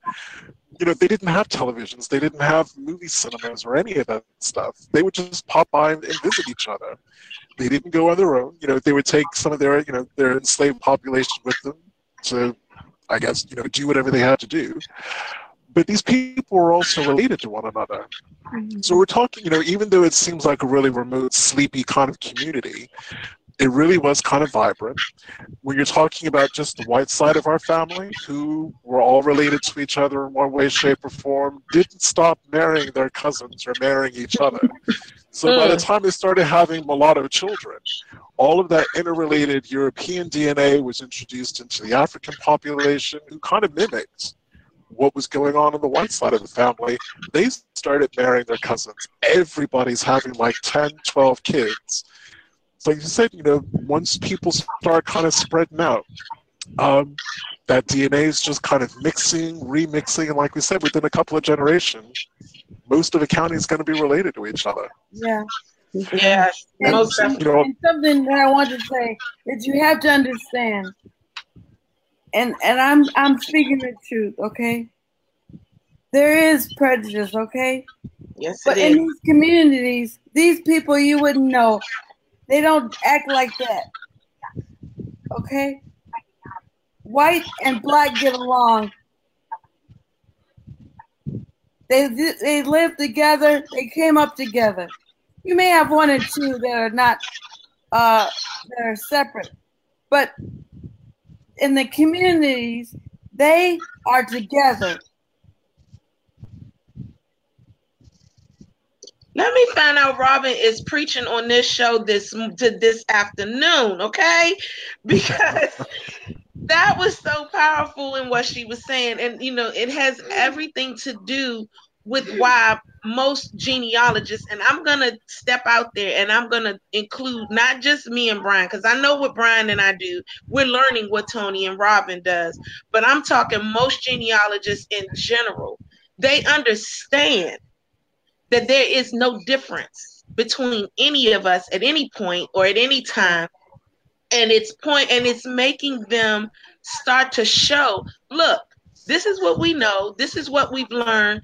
you know, they didn't have televisions, they didn't have movie cinemas or any of that stuff. They would just pop by and, and visit each other. They didn't go on their own. You know, they would take some of their, you know, their enslaved population with them to, I guess, you know, do whatever they had to do. But these people were also related to one another. So we're talking, you know, even though it seems like a really remote, sleepy kind of community, it really was kind of vibrant. When you're talking about just the white side of our family, who were all related to each other in one way, shape, or form, didn't stop marrying their cousins or marrying each other. So by the hmm. time they started having mulatto children, all of that interrelated European DNA was introduced into the African population, who kind of mimicked what was going on on the white side of the family. They started marrying their cousins. Everybody's having like 10, 12 kids So you said, you know, once people start kind of spreading out, um, that DNA is just kind of mixing, remixing, and like we said, within a couple of generations, most of the county is going to be related to each other. Yeah. Yeah. And, most and- definitely. and something that I want to say that you have to understand, and and I'm I'm speaking the truth, okay? There is prejudice, okay? Yes, But in is. these communities, these people you wouldn't know, they don't act like that. Okay? White and black get along. They they live together. They came up together. You may have one or two that are not uh, that are separate, but in the communities, they are together. Let me find out Robin is preaching on this show this this afternoon, okay? Because that was so powerful in what she was saying. And you know, it has everything to do with why most genealogists, and I'm gonna step out there and I'm gonna include not just me and Brian, because I know what Brian and I do. We're learning what Toni and Robin does, but I'm talking most genealogists in general. They understand that there is no difference between any of us at any point or at any time and it's point and it's making them start to show look this is what we know this is what we've learned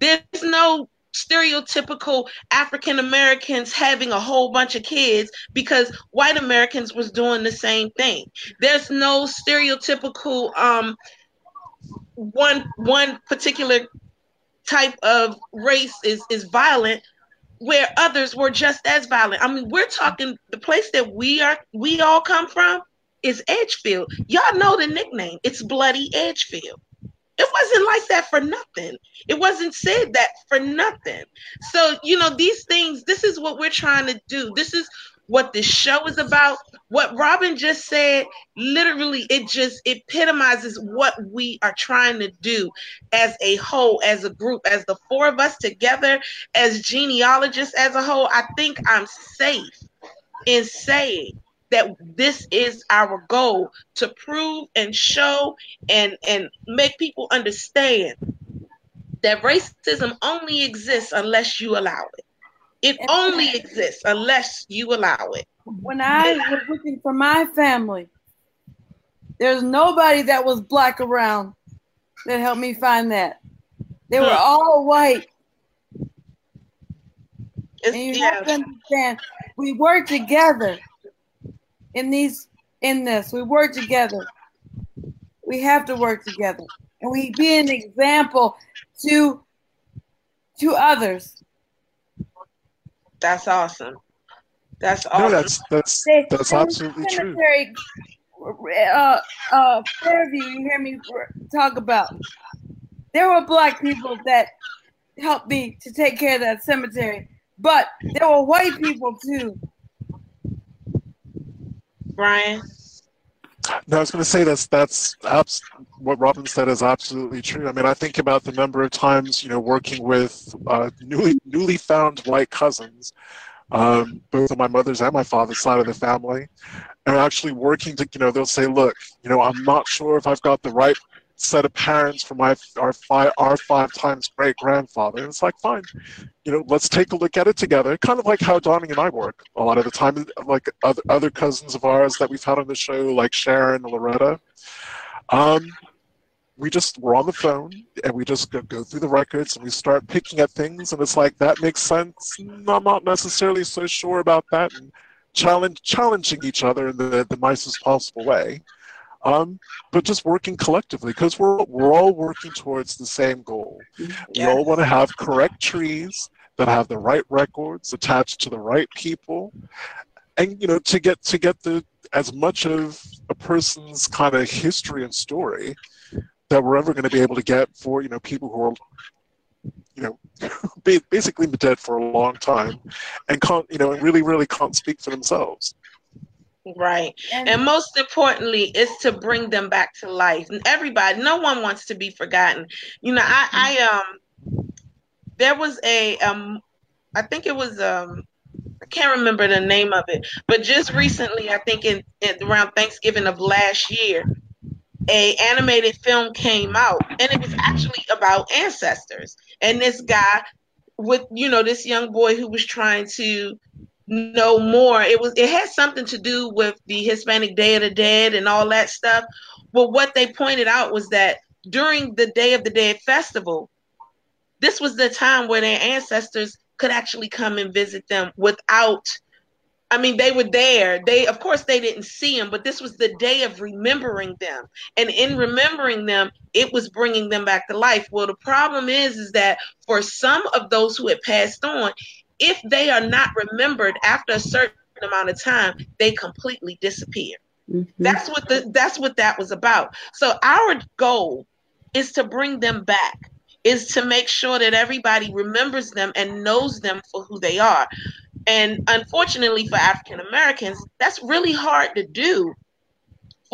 there's no stereotypical african americans having a whole bunch of kids because white americans was doing the same thing there's no stereotypical um one one particular type of race is is violent where others were just as violent. I mean, we're talking the place that we are we all come from is Edgefield. Y'all know the nickname. It's Bloody Edgefield. It wasn't like that for nothing. It wasn't said that for nothing. So, you know, these things, this is what we're trying to do. This is what this show is about. What Robin just said, literally, it just epitomizes what we are trying to do as a whole, as a group, as the four of us together, as genealogists as a whole. I think I'm safe in saying that this is our goal to prove and show and and make people understand that racism only exists unless you allow it. It only exists unless you allow it. When I was looking for my family, there's nobody that was black around that helped me find that. They were all white. It's, And you yeah, have to understand, we work together in these in this. We work together. We have to work together. And we be an example to to others. that's awesome. That's awesome. No, that's that's They- that's in absolutely true. cemetery, Uh, uh, Fairview, you hear me talk about. There were black people that helped me to take care of that cemetery, but there were white people too. Brian. No, I was going to say that's that's abs- what Robin said is absolutely true. I mean, I think about the number of times you know working with uh, newly newly found white cousins, um, both on my mother's and my father's side of the family, and actually working to you know they'll say, look, you know, I'm not sure if I've got the right set of parents for my our five our five times great grandfather. And it's like fine, you know, let's take a look at it together. Kind of like how Donnie and I work a lot of the time, like other, other cousins of ours that we've had on the show, like Sharon and Loretta. Um, we just we're on the phone and we just go, go through the records and we start picking at things and it's like that makes sense. I'm not necessarily so sure about that and challenge challenging each other in the, the nicest possible way. Um, but just working collectively because we're we're all working towards the same goal. We all want to have correct trees that have the right records attached to the right people, and you know to get to get the as much of a person's kind of history and story that we're ever going to be able to get for you know people who are you know basically been dead for a long time and can't you know and really really can't speak for themselves. Right. And, And most importantly, is to bring them back to life. And everybody, no one wants to be forgotten. You know, I, I um there was a um I think it was um I can't remember the name of it, but just recently, I think in, in around Thanksgiving of last year, a animated film came out, and it was actually about ancestors. And this guy, with you know, this young boy who was trying to know more. It was it had something to do with the Hispanic Day of the Dead and all that stuff. But what they pointed out was that during the Day of the Dead festival, this was the time where their ancestors could actually come and visit them without I mean, they were there. They, of course, they didn't see them, but this was the day of remembering them. And in remembering them, it was bringing them back to life. Well, the problem is, is that for some of those who had passed on, if they are not remembered after a certain amount of time, they completely disappear. Mm-hmm. That's what the that's what that was about. So our goal is to bring them back, is to make sure that everybody remembers them and knows them for who they are. And unfortunately for African Americans, that's really hard to do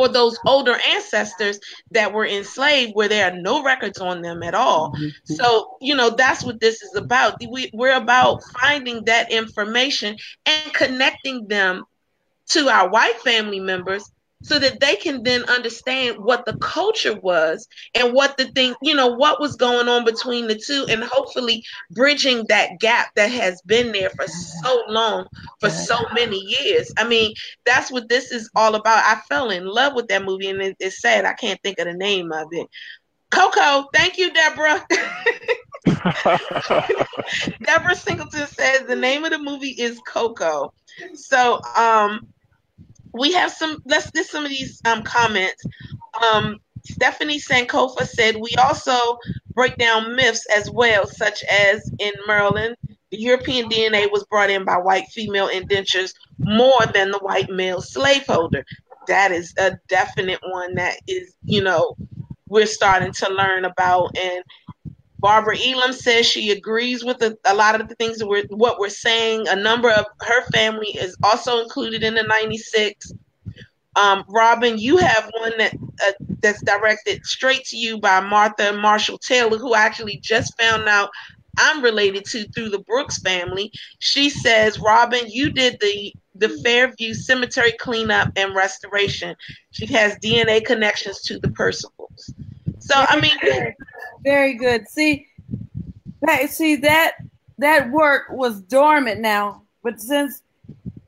for those older ancestors that were enslaved where there are no records on them at all. Mm-hmm. So, you know, that's what this is about. We, we're about finding that information and connecting them to our white family members so that they can then understand what the culture was and what the thing, you know, what was going on between the two, and hopefully bridging that gap that has been there for so long, for so many years. I mean, that's what this is all about. I fell in love with that movie, and it, it's sad I can't think of the name of it. Coco, thank you, Deborah. Deborah Singleton says the name of the movie is Coco. So, um, we have some let's get some of these um, comments. Um, stephanie sankofa said we also break down myths as well such as in maryland the european dna was brought in by white female indentures more than the white male slaveholder. That is a definite one that is you know we're starting to learn about and Barbara Elam says she agrees with a, a lot of the things that we're what we're saying. A number of her family is also included in the 96. Um, Robin, you have one that uh, that's directed straight to you by Martha Marshall Taylor, who actually just found out I'm related to through the Brooks family. She says, Robin, you did the the Fairview Cemetery cleanup and restoration. She has DNA connections to the Percivals. So I mean, very good. See, that, see that that work was dormant now, but since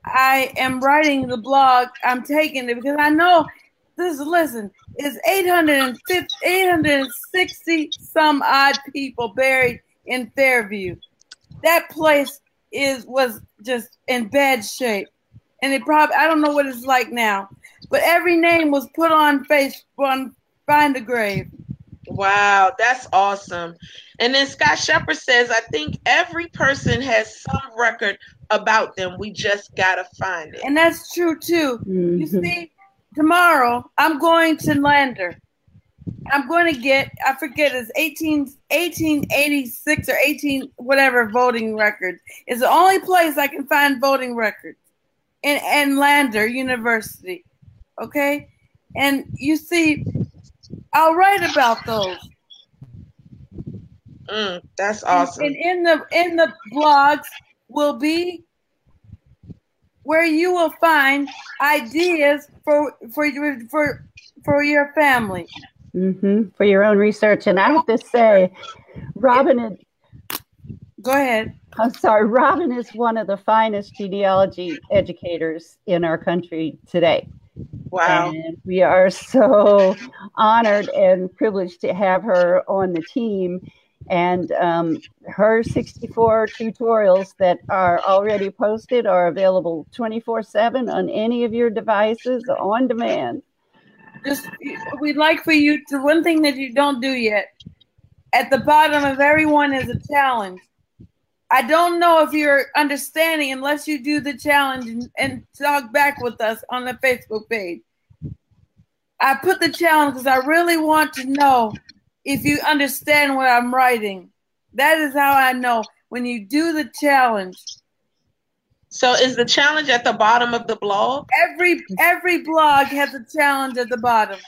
I am writing the blog, I'm taking it because I know this. Listen, is 850, 860 some odd people buried in Fairview. That place is was just in bad shape, and it probably I don't know what it's like now, but every name was put on face on Find a Grave. Wow, that's awesome. And then Scott Shepard says, I think every person has some record about them. We just gotta find it. And that's true too. Mm-hmm. You see, tomorrow I'm going to Lander. I'm going to get, I forget, it's 18, 1886 or 18, whatever voting records. It's the only place I can find voting records in, in Lander University. Okay? And you see, I'll write about those. Mm, that's awesome. And, and in the in the blogs will be where you will find ideas for for your for for your family. Mm-hmm, for your own research, and I have to say, Robin. Had, Go ahead. I'm sorry. Robin is one of the finest genealogy educators in our country today. Wow. And we are so honored and privileged to have her on the team. And um, her 64 tutorials that are already posted are available 24 7 on any of your devices on demand. Just, we'd like for you to, one thing that you don't do yet, at the bottom of everyone is a challenge. I don't know if you're understanding unless you do the challenge and, and talk back with us on the Facebook page. I put the challenge because I really want to know if you understand what I'm writing. That is how I know when you do the challenge. So is the challenge at the bottom of the blog? Every every blog has a challenge at the bottom.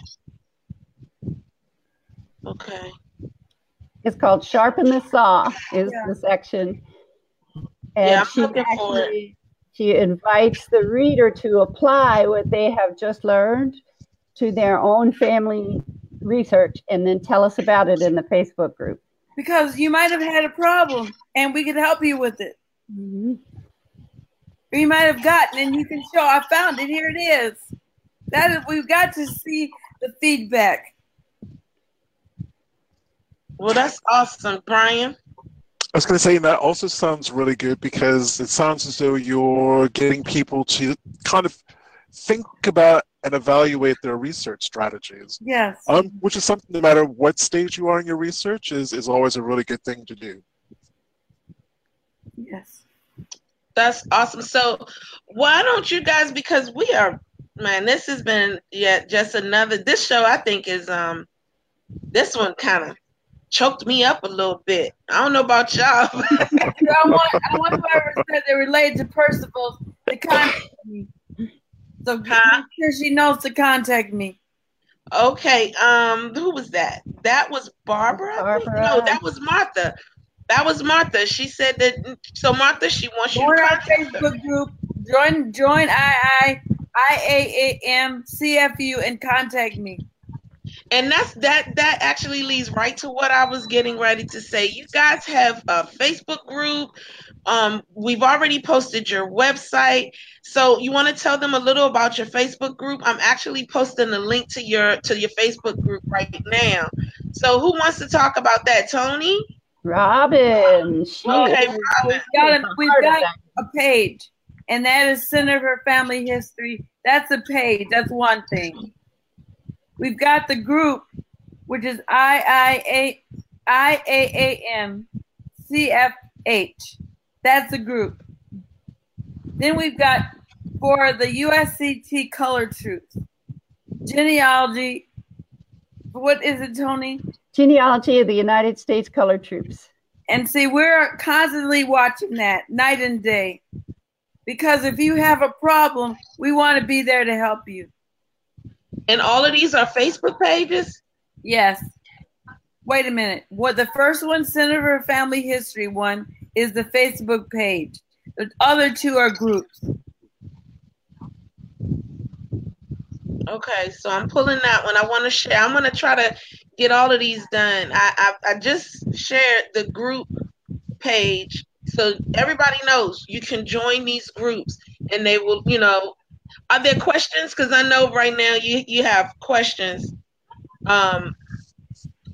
Okay. It's called Sharpen the Saw is yeah. the section. And yeah, she actually She invites the reader to apply what they have just learned to their own family research and then tell us about it in the Facebook group. Because you might have had a problem and we could help you with it. Mm-hmm. Or you might have gotten and you can show, I found it, here it is. That is, we've got to see the feedback. Well, that's awesome, Brian. I was going to say that also sounds really good because it sounds as though you're getting people to kind of think about and evaluate their research strategies. Yes. Um, which is something, no matter what stage you are in your research, is, is always a really good thing to do. Yes. That's awesome. So, why don't you guys? Because we are, man. This has been yet yeah, just another. This show, I think, is um, this one kind of choked me up a little bit. I don't know about y'all. I want, I want whoever said they related to Percival to contact me. So huh? make sure she knows to contact me. Okay. Um, who was that? That was Barbara. Barbara. No, that was Martha. That was Martha. She said that. So Martha, she wants join you to our Facebook group. Join join I I I A A M C F U and contact me and that's that that actually leads right to what i was getting ready to say. You guys have a facebook group. Um, we've already posted your website. So you want to tell them a little about your facebook group? I'm actually posting the link to your to your facebook group right now. So who wants to talk about that? Toni? Robin. Okay robin. we've got, a, we've got a page and that is center for family history. That's a page. That's one thing We've got the group, which is IIA, IAAM CFH. That's the group. Then we've got for the USCT Color Troops, genealogy. What is it, Toni? Genealogy of the United States Color Troops. And see, we're constantly watching that night and day. Because if you have a problem, we want to be there to help you. And all of these are Facebook pages? Yes. Wait a minute. What the first one, Center for Family History one, is the Facebook page. The other two are groups. Okay, so I'm pulling that one. I want to share. I'm going to try to get all of these done. I, I I just shared the group page so everybody knows you can join these groups and they will, you know, are there questions? Because I know right now you you have questions um,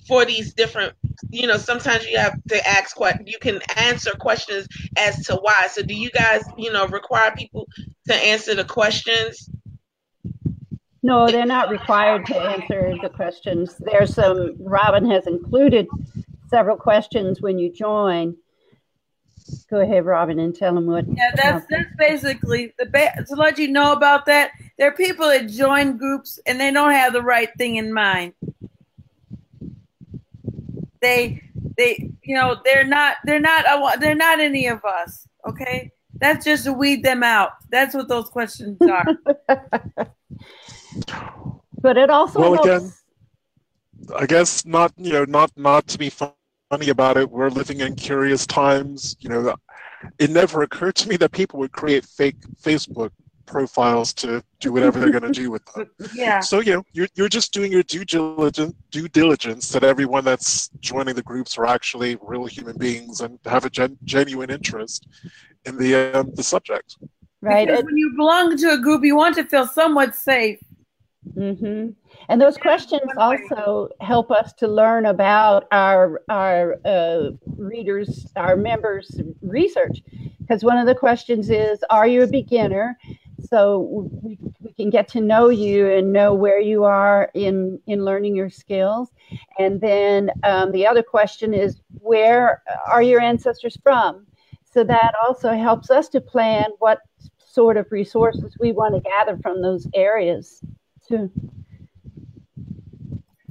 for these different. You know, sometimes you have to ask what you can answer questions as to why. So, do you guys, you know, require people to answer the questions? No, they're not required to answer the questions. There's some. Robin has included several questions when you join Go ahead, Robin, and tell them what. Yeah, that's that's basically the ba- to let you know about that. There are people that join groups and they don't have the right thing in mind. They they you know they're not they're not they're not any of us. Okay, that's just to weed them out. That's what those questions are. but it also well helps. again. I guess not you know not not to be fun funny about it. We're living in curious times. You know, it never occurred to me that people would create fake Facebook profiles to do whatever they're going to do with them. Yeah. So you know, you're you're just doing your due diligence due diligence that everyone that's joining the groups are actually real human beings and have a gen- genuine interest in the um, the subject. Right. Because when you belong to a group, you want to feel somewhat safe. Mm-hmm. And those questions also help us to learn about our our uh, readers, our members' research. Because one of the questions is, "Are you a beginner?" So we, we can get to know you and know where you are in in learning your skills. And then um, the other question is, "Where are your ancestors from?" So that also helps us to plan what sort of resources we want to gather from those areas too.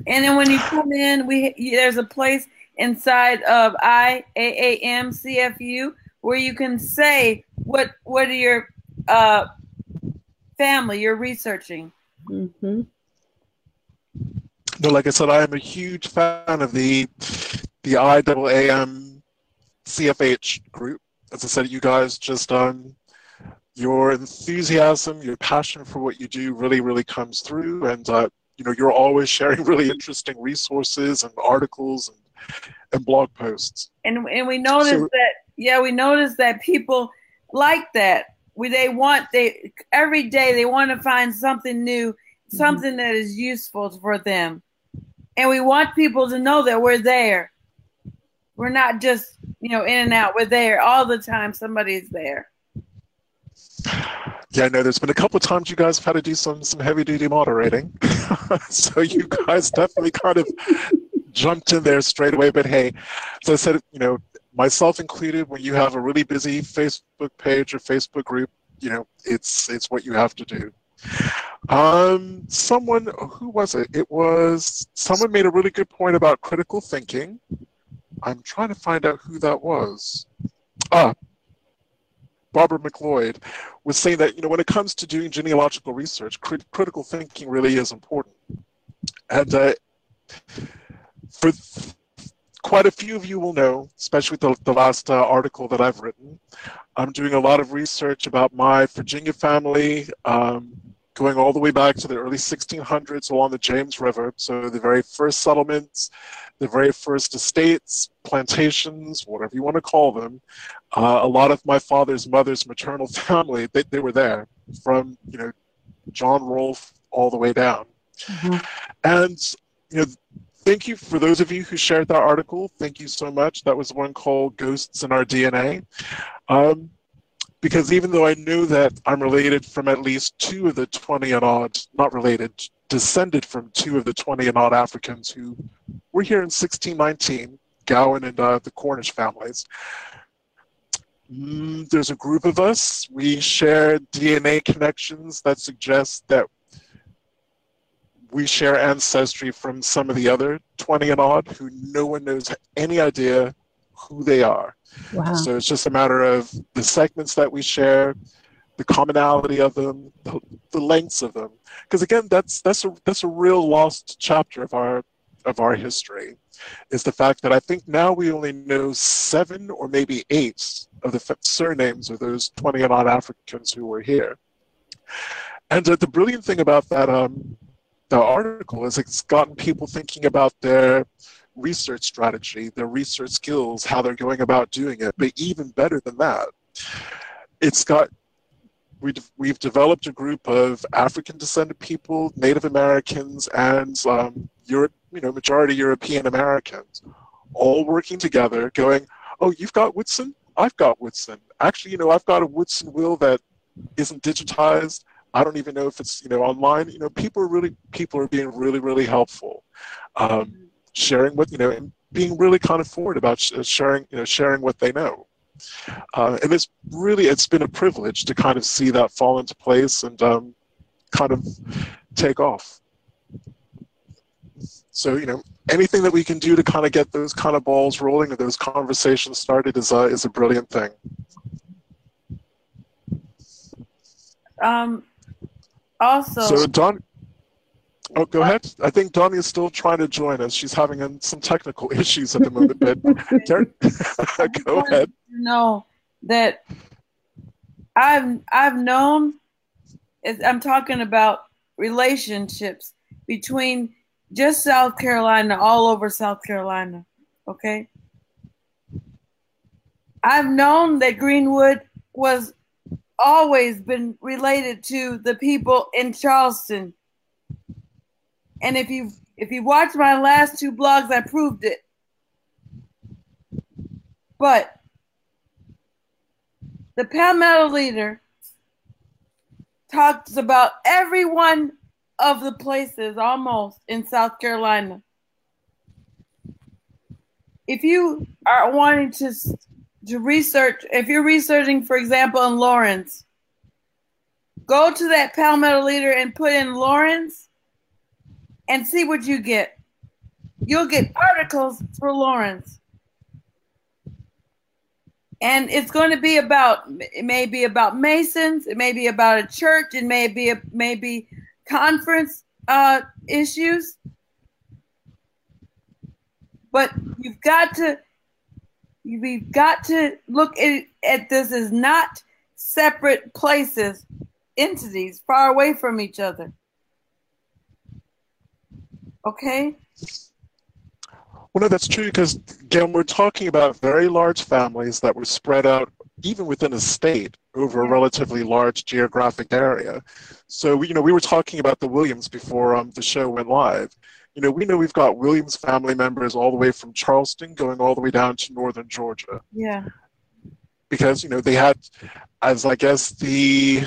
And then when you come in, we there's a place inside of IAAMCFU where you can say what what are your uh, family you're researching. Mm-hmm. No, like I said, I am a huge fan of the the IAAM CFH group. As I said, you guys just um your enthusiasm, your passion for what you do really, really comes through. And, uh, you know, you're always sharing really interesting resources and articles and, and blog posts. And, and we noticed so, that, yeah, we noticed that people like that. We, they want, they, every day they want to find something new, mm-hmm. something mm-hmm. that is useful for them. And we want people to know that we're there. We're not just, you know, in and out. We're there all the time. Somebody's there. Yeah, I know there's been a couple of times you guys have had to do some some heavy duty moderating. so you guys definitely kind of jumped in there straight away. But hey, as I said, you know, myself included, when you have a really busy Facebook page or Facebook group, you know, it's it's what you have to do. Um, someone who was it? It was someone made a really good point about critical thinking. I'm trying to find out who that was. Ah, Barbara McLeod was saying that you know when it comes to doing genealogical research, crit- critical thinking really is important. And uh, for quite a few of you will know, especially the, the last uh, article that I've written, I'm doing a lot of research about my Virginia family, um, going all the way back to the early 1600s along the James River. So the very first settlements, the very first estates, plantations, whatever you want to call them. Uh, a lot of my father's mother's maternal family, they, they were there from, you know, John Rolfe all the way down. Mm-hmm. And, you know, thank you for those of you who shared that article. Thank you so much. That was one called Ghosts in Our DNA. Um, because even though I knew that I'm related from at least two of the 20 and odd, not related, descended from two of the 20 and odd Africans who were here in 1619, Gowan and uh, the Cornish families. Mm, there's a group of us. We share DNA connections that suggest that we share ancestry from some of the other 20 and odd who no one knows any idea who they are. Wow. So it's just a matter of the segments that we share, the commonality of them, the, the lengths of them. Because again, that's that's a that's a real lost chapter of our of our history, is the fact that I think now we only know seven or maybe eight of the surnames of those twenty and odd Africans who were here. And uh, the brilliant thing about that um, the article is it's gotten people thinking about their research strategy, their research skills, how they're going about doing it. But even better than that, it's got we've, we've developed a group of African descended people, Native Americans, and um, Europe, you know, majority European Americans, all working together, going, "Oh, you've got Woodson, I've got Woodson. Actually, you know, I've got a Woodson will that isn't digitized. I don't even know if it's you know online. You know, people are really people are being really really helpful, um, sharing what you know, and being really kind of forward about sharing you know sharing what they know. Uh, and it's really it's been a privilege to kind of see that fall into place and um, kind of take off. So you know anything that we can do to kind of get those kind of balls rolling or those conversations started is a is a brilliant thing. Um, also, so Don, oh, go ahead. I think Donnie is still trying to join us. She's having some technical issues at the moment, but go ahead. know that I've I've known. I'm talking about relationships between just South Carolina, all over South Carolina. Okay. I've known that Greenwood was always been related to the people in Charleston. And if you if you watch my last two blogs, I proved it. But the Palmetto leader talks about every one of the places almost in South Carolina. If you are wanting to to research, if you're researching, for example, in Laurens, go to that Palmetto leader and put in Laurens and see what you get. You'll get articles for Laurens. And it's going to be about it may be about Masons, it may be about a church, it may be a maybe conference uh, issues. But you've got to we've got to look at, at this as not separate places, entities, far away from each other. Okay? Well, no, that's true because, again, we're talking about very large families that were spread out even within a state over a relatively large geographic area. So, you know, we were talking about the Williams before um, the show went live. You know, we know we've got Williams family members all the way from Charleston going all the way down to northern Georgia. Yeah. Because, you know, they had, as I guess the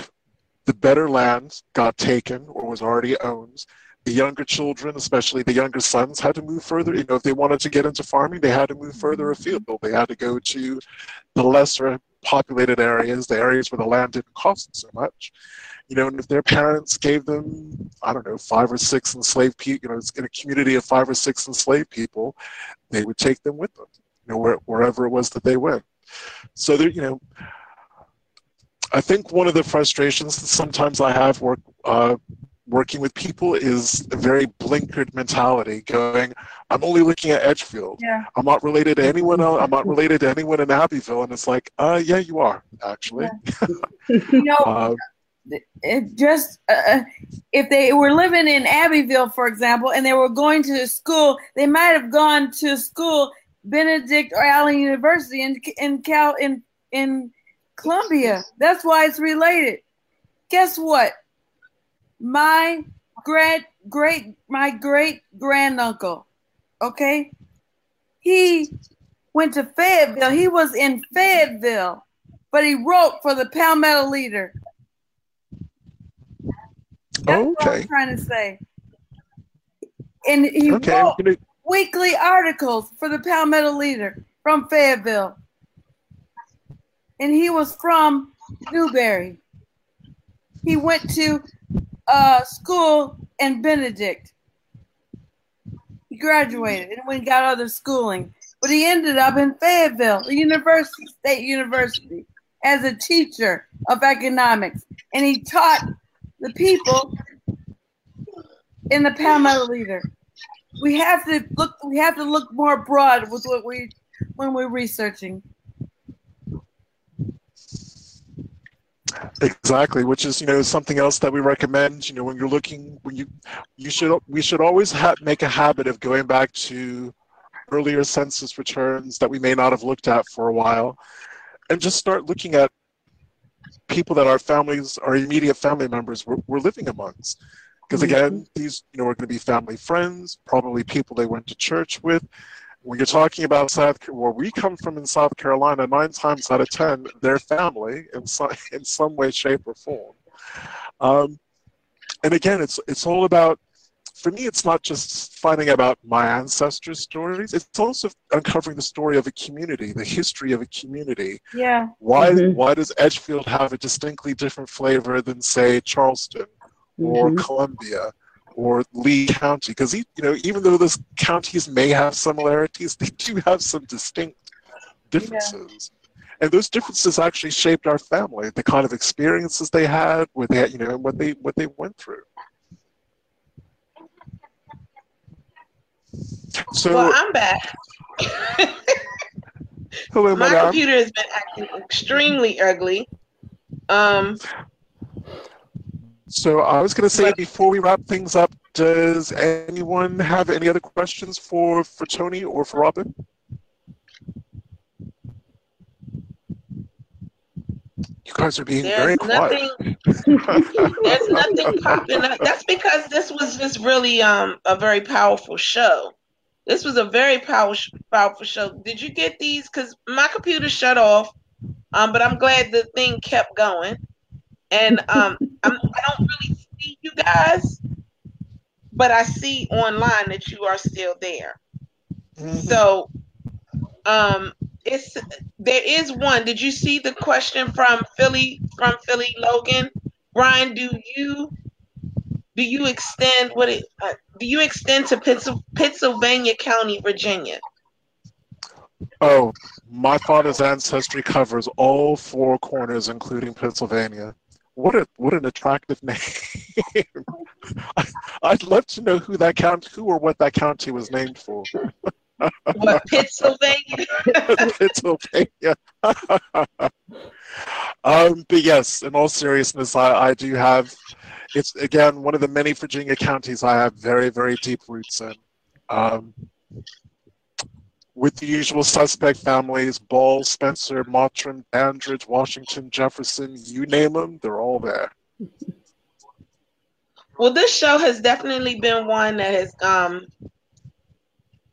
the better land got taken or was already owned, the younger children, especially the younger sons, had to move further. You know, if they wanted to get into farming, they had to move further afield. They had to go to the lesser populated areas, the areas where the land didn't cost so much. You know, and if their parents gave them, I don't know, five or six enslaved people, you know, in a community of five or six enslaved people, they would take them with them, you know, where, wherever it was that they went. So there, you know, I think one of the frustrations that sometimes I have work, uh, working with people is a very blinkered mentality going i'm only looking at edgefield. Yeah. i'm not related to anyone else i'm not related to anyone in abbeville. And it's like uh yeah you are actually. Yeah. you know uh, it just uh, uh, if they were living in abbeville for example and they were going to school they might have gone to school benedict or allen university in in cal in in columbia. That's why it's related. Guess what my great great my great granduncle, okay? He went to Fayetteville. He was in Fayetteville, but he wrote for the Palmetto Leader. That's okay. what I'm trying to say. And he okay. wrote gonna... weekly articles for the Palmetto Leader from Fayetteville. And he was from Newberry. He went to uh, school in Benedict. He graduated and went got other schooling, but he ended up in Fayetteville, the University, State University, as a teacher of economics, and he taught the people in the Palmetto Leader. We have to look. We have to look more broad with what we when we're researching. Exactly, which is you know something else that we recommend. You know, when you're looking, when you you should we should always ha- make a habit of going back to earlier census returns that we may not have looked at for a while, and just start looking at people that our families, our immediate family members, were, were living amongst. Because again, mm-hmm. these you know are going to be family friends, probably people they went to church with, when you're talking about South, where we come from in South Carolina, nine times out of ten, their family in some in some way, shape, or form. Um, and again, it's it's all about. For me, it's not just finding about my ancestors' stories. It's also uncovering the story of a community, the history of a community. Yeah. Why mm-hmm. Why does Edgefield have a distinctly different flavor than, say, Charleston or mm-hmm. Columbia? Or Lee County, because you know even though those counties may have similarities, they do have some distinct differences. Yeah. And those differences actually shaped our family, the kind of experiences they had, what they you know, and what they what they went through. So well, I'm back. Hello, my computer has been acting extremely ugly. Um, so I was going to say before we wrap things up, does anyone have any other questions for for Toni or for Robin? You guys are being there's very nothing, quiet. there's nothing popping up. That's because this was just really um a very powerful show. This was a very powerful powerful show. Did you get these? Because my computer shut off, um, but I'm glad the thing kept going. And um, I'm, I don't really see you guys, but I see online that you are still there. Mm-hmm. So, um, it's there is one. Did you see the question from Philly from Philly Logan? Brian, do you do you extend what it uh, do you extend to Pittsylvania County, Virginia? Oh, my father's ancestry covers all four corners, including Pittsylvania. What a what an attractive name! I, would love to know who that count, who or what that county was named for. what Pittsylvania? Pittsylvania. Um, but yes, in all seriousness, I, I do have. It's again one of the many Virginia counties I have very, very deep roots in. Um, with the usual suspect families Ball, Spencer, Mottram, Dandridge, Washington, Jefferson, you name them, they're all there. Well, this show has definitely been one that has um,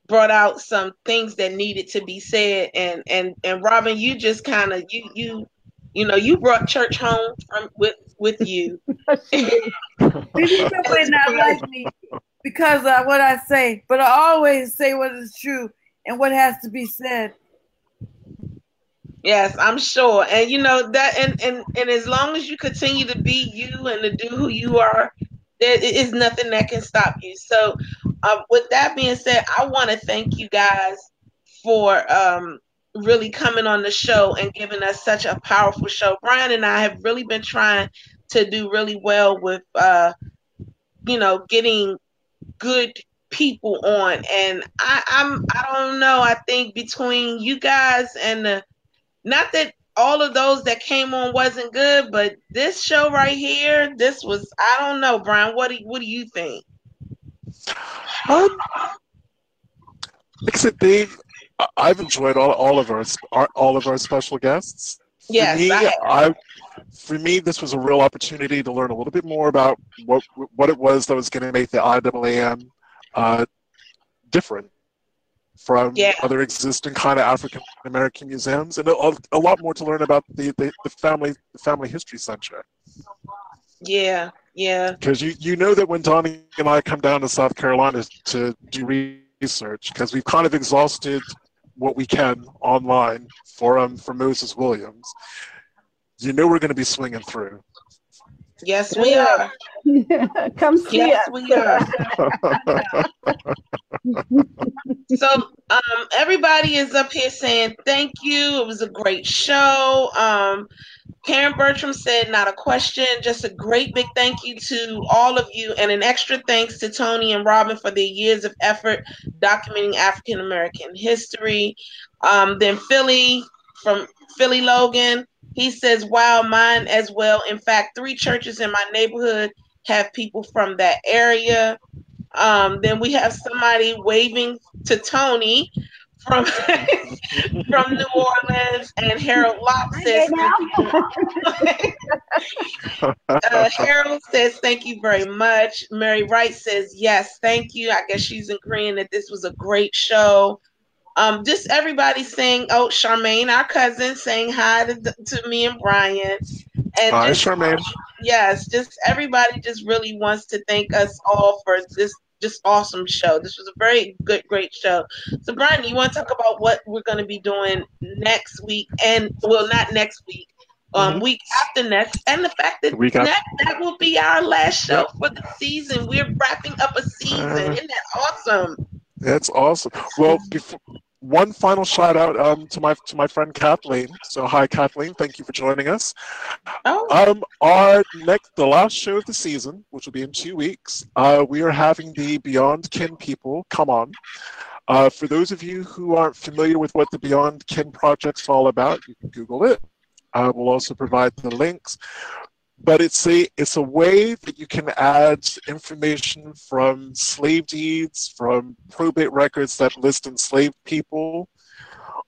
brought out some things that needed to be said, and and and Robin, you just kind of you you you know you brought church home from with with you. People may not like me because of what I say, but I always say what is true and what has to be said. Yes, I'm sure. And you know that and and and as long as you continue to be you and to do who you are, there is nothing that can stop you. So uh, with that being said, I want to thank you guys for um really coming on the show and giving us such a powerful show. Brian and I have really been trying to do really well with uh you know getting good people on. And I, I'm I don't know. I think between you guys and the not that all of those that came on wasn't good but this show right here this was I don't know Brian what do what do you think? Um like I said Dave I've enjoyed all, all of our all of our special guests. For me, I, I for me this was a real opportunity to learn a little bit more about what what it was that was going to make the IAAM uh, different from yeah. other existing kind of African American museums, and a, a, lot more to learn about the, the, the family the family history center. Yeah, yeah. Because you you know that when Donnie and I come down to South Carolina to do research, because we've kind of exhausted what we can online for um for Moses Williams, you know we're going to be swinging through. Yes, we are. Come see yes, us. we are. so, um, everybody is up here saying thank you. It was a great show. Um, Karen Bertram said, not a question, just a great big thank you to all of you, and an extra thanks to Toni and Robin for their years of effort documenting African American history. Um, then Philly from Philly Logan, he says, wow, mine as well. In fact, three churches in my neighborhood have people from that area. Um, then we have somebody waving to Toni from from New Orleans, and Harold Locke says, uh, Harold says, thank you very much. Mary Wright says, yes, thank you. I guess she's agreeing that this was a great show. Um, just everybody saying, oh, Charmaine, our cousin, saying hi to, to me and Brian. And hi, just, Charmaine. Yes, just everybody just really wants to thank us all for this just awesome show. This was a very good, great show. So, Brian, you want to talk about what we're going to be doing next week, and well, not next week, um, mm-hmm. week after next, and the fact that week that, that will be our last show yep. for the season. We're wrapping up a season. Uh, Isn't that awesome? That's awesome. Well, before, one final shout out um, to my to my friend Kathleen. So hi Kathleen, thank you for joining us. Oh. Um, our next the last show of the season, which will be in two weeks, uh, we are having the Beyond Kin people come on. Uh, for those of you who aren't familiar with what the Beyond Kin project's all about, you can Google it. Uh, we'll also provide the links but it's a it's a way that you can add information from slave deeds, from probate records that list enslaved people,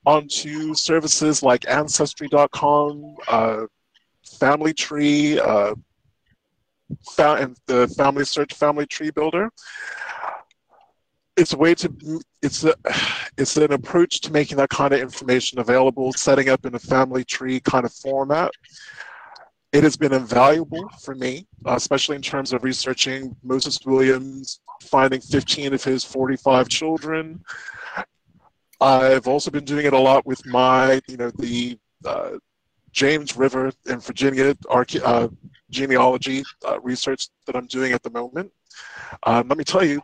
onto services like Ancestry.com, uh, Family Tree, uh, and the Family Search Family Tree Builder. It's a way to it's a it's an approach to making that kind of information available, setting up in a family tree kind of format it has been invaluable for me, uh, especially in terms of researching Moses Williams, finding 15 of his 45 children. I've also been doing it a lot with my, you know, the uh, James River in Virginia uh, genealogy uh, research that I'm doing at the moment. Um, let me tell you,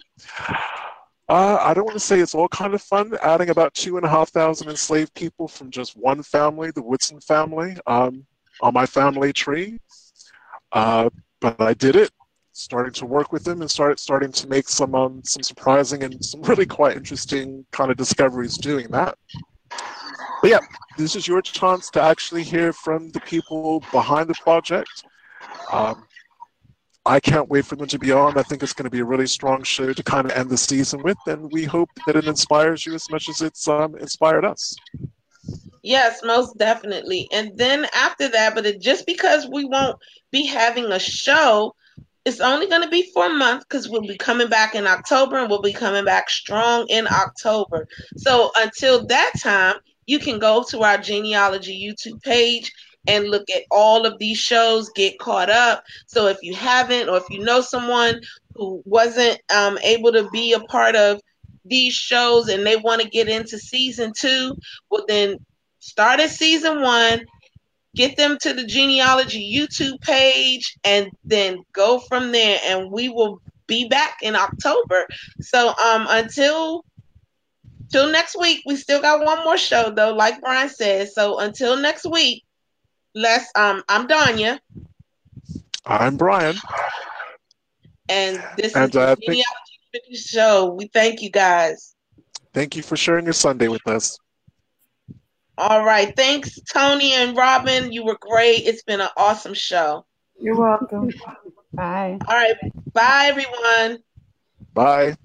uh, I don't want to say it's all kind of fun, adding about two and a half thousand enslaved people from just one family, the Woodson family. Um, on my family tree. Uh, but I did it, starting to work with them and started starting to make some um, some surprising and some really quite interesting kind of discoveries doing that. but yeah, this is your chance to actually hear from the people behind the project. Um, I can't wait for them to be on. I think it's going to be a really strong show to kind of end the season with, and we hope that it inspires you as much as it's um, inspired us. Yes, most definitely. And then after that, but it, just because we won't be having a show, it's only going to be for a month because we'll be coming back in October and we'll be coming back strong in October. So until that time, you can go to our genealogy YouTube page and look at all of these shows, get caught up. So if you haven't, or if you know someone who wasn't um, able to be a part of these shows and they want to get into season two, well, then start at season one, get them to the genealogy YouTube page, and then go from there. And we will be back in October. So um, until till next week, we still got one more show though, like Brian said. So until next week, let's um I'm Danya. I'm Brian. And this and, is the for the show. We thank you guys. Thank you for sharing your Sunday with us. All right. Thanks, Toni and Robin. You were great. It's been an awesome show. You're welcome. bye. All right. Bye, everyone. Bye.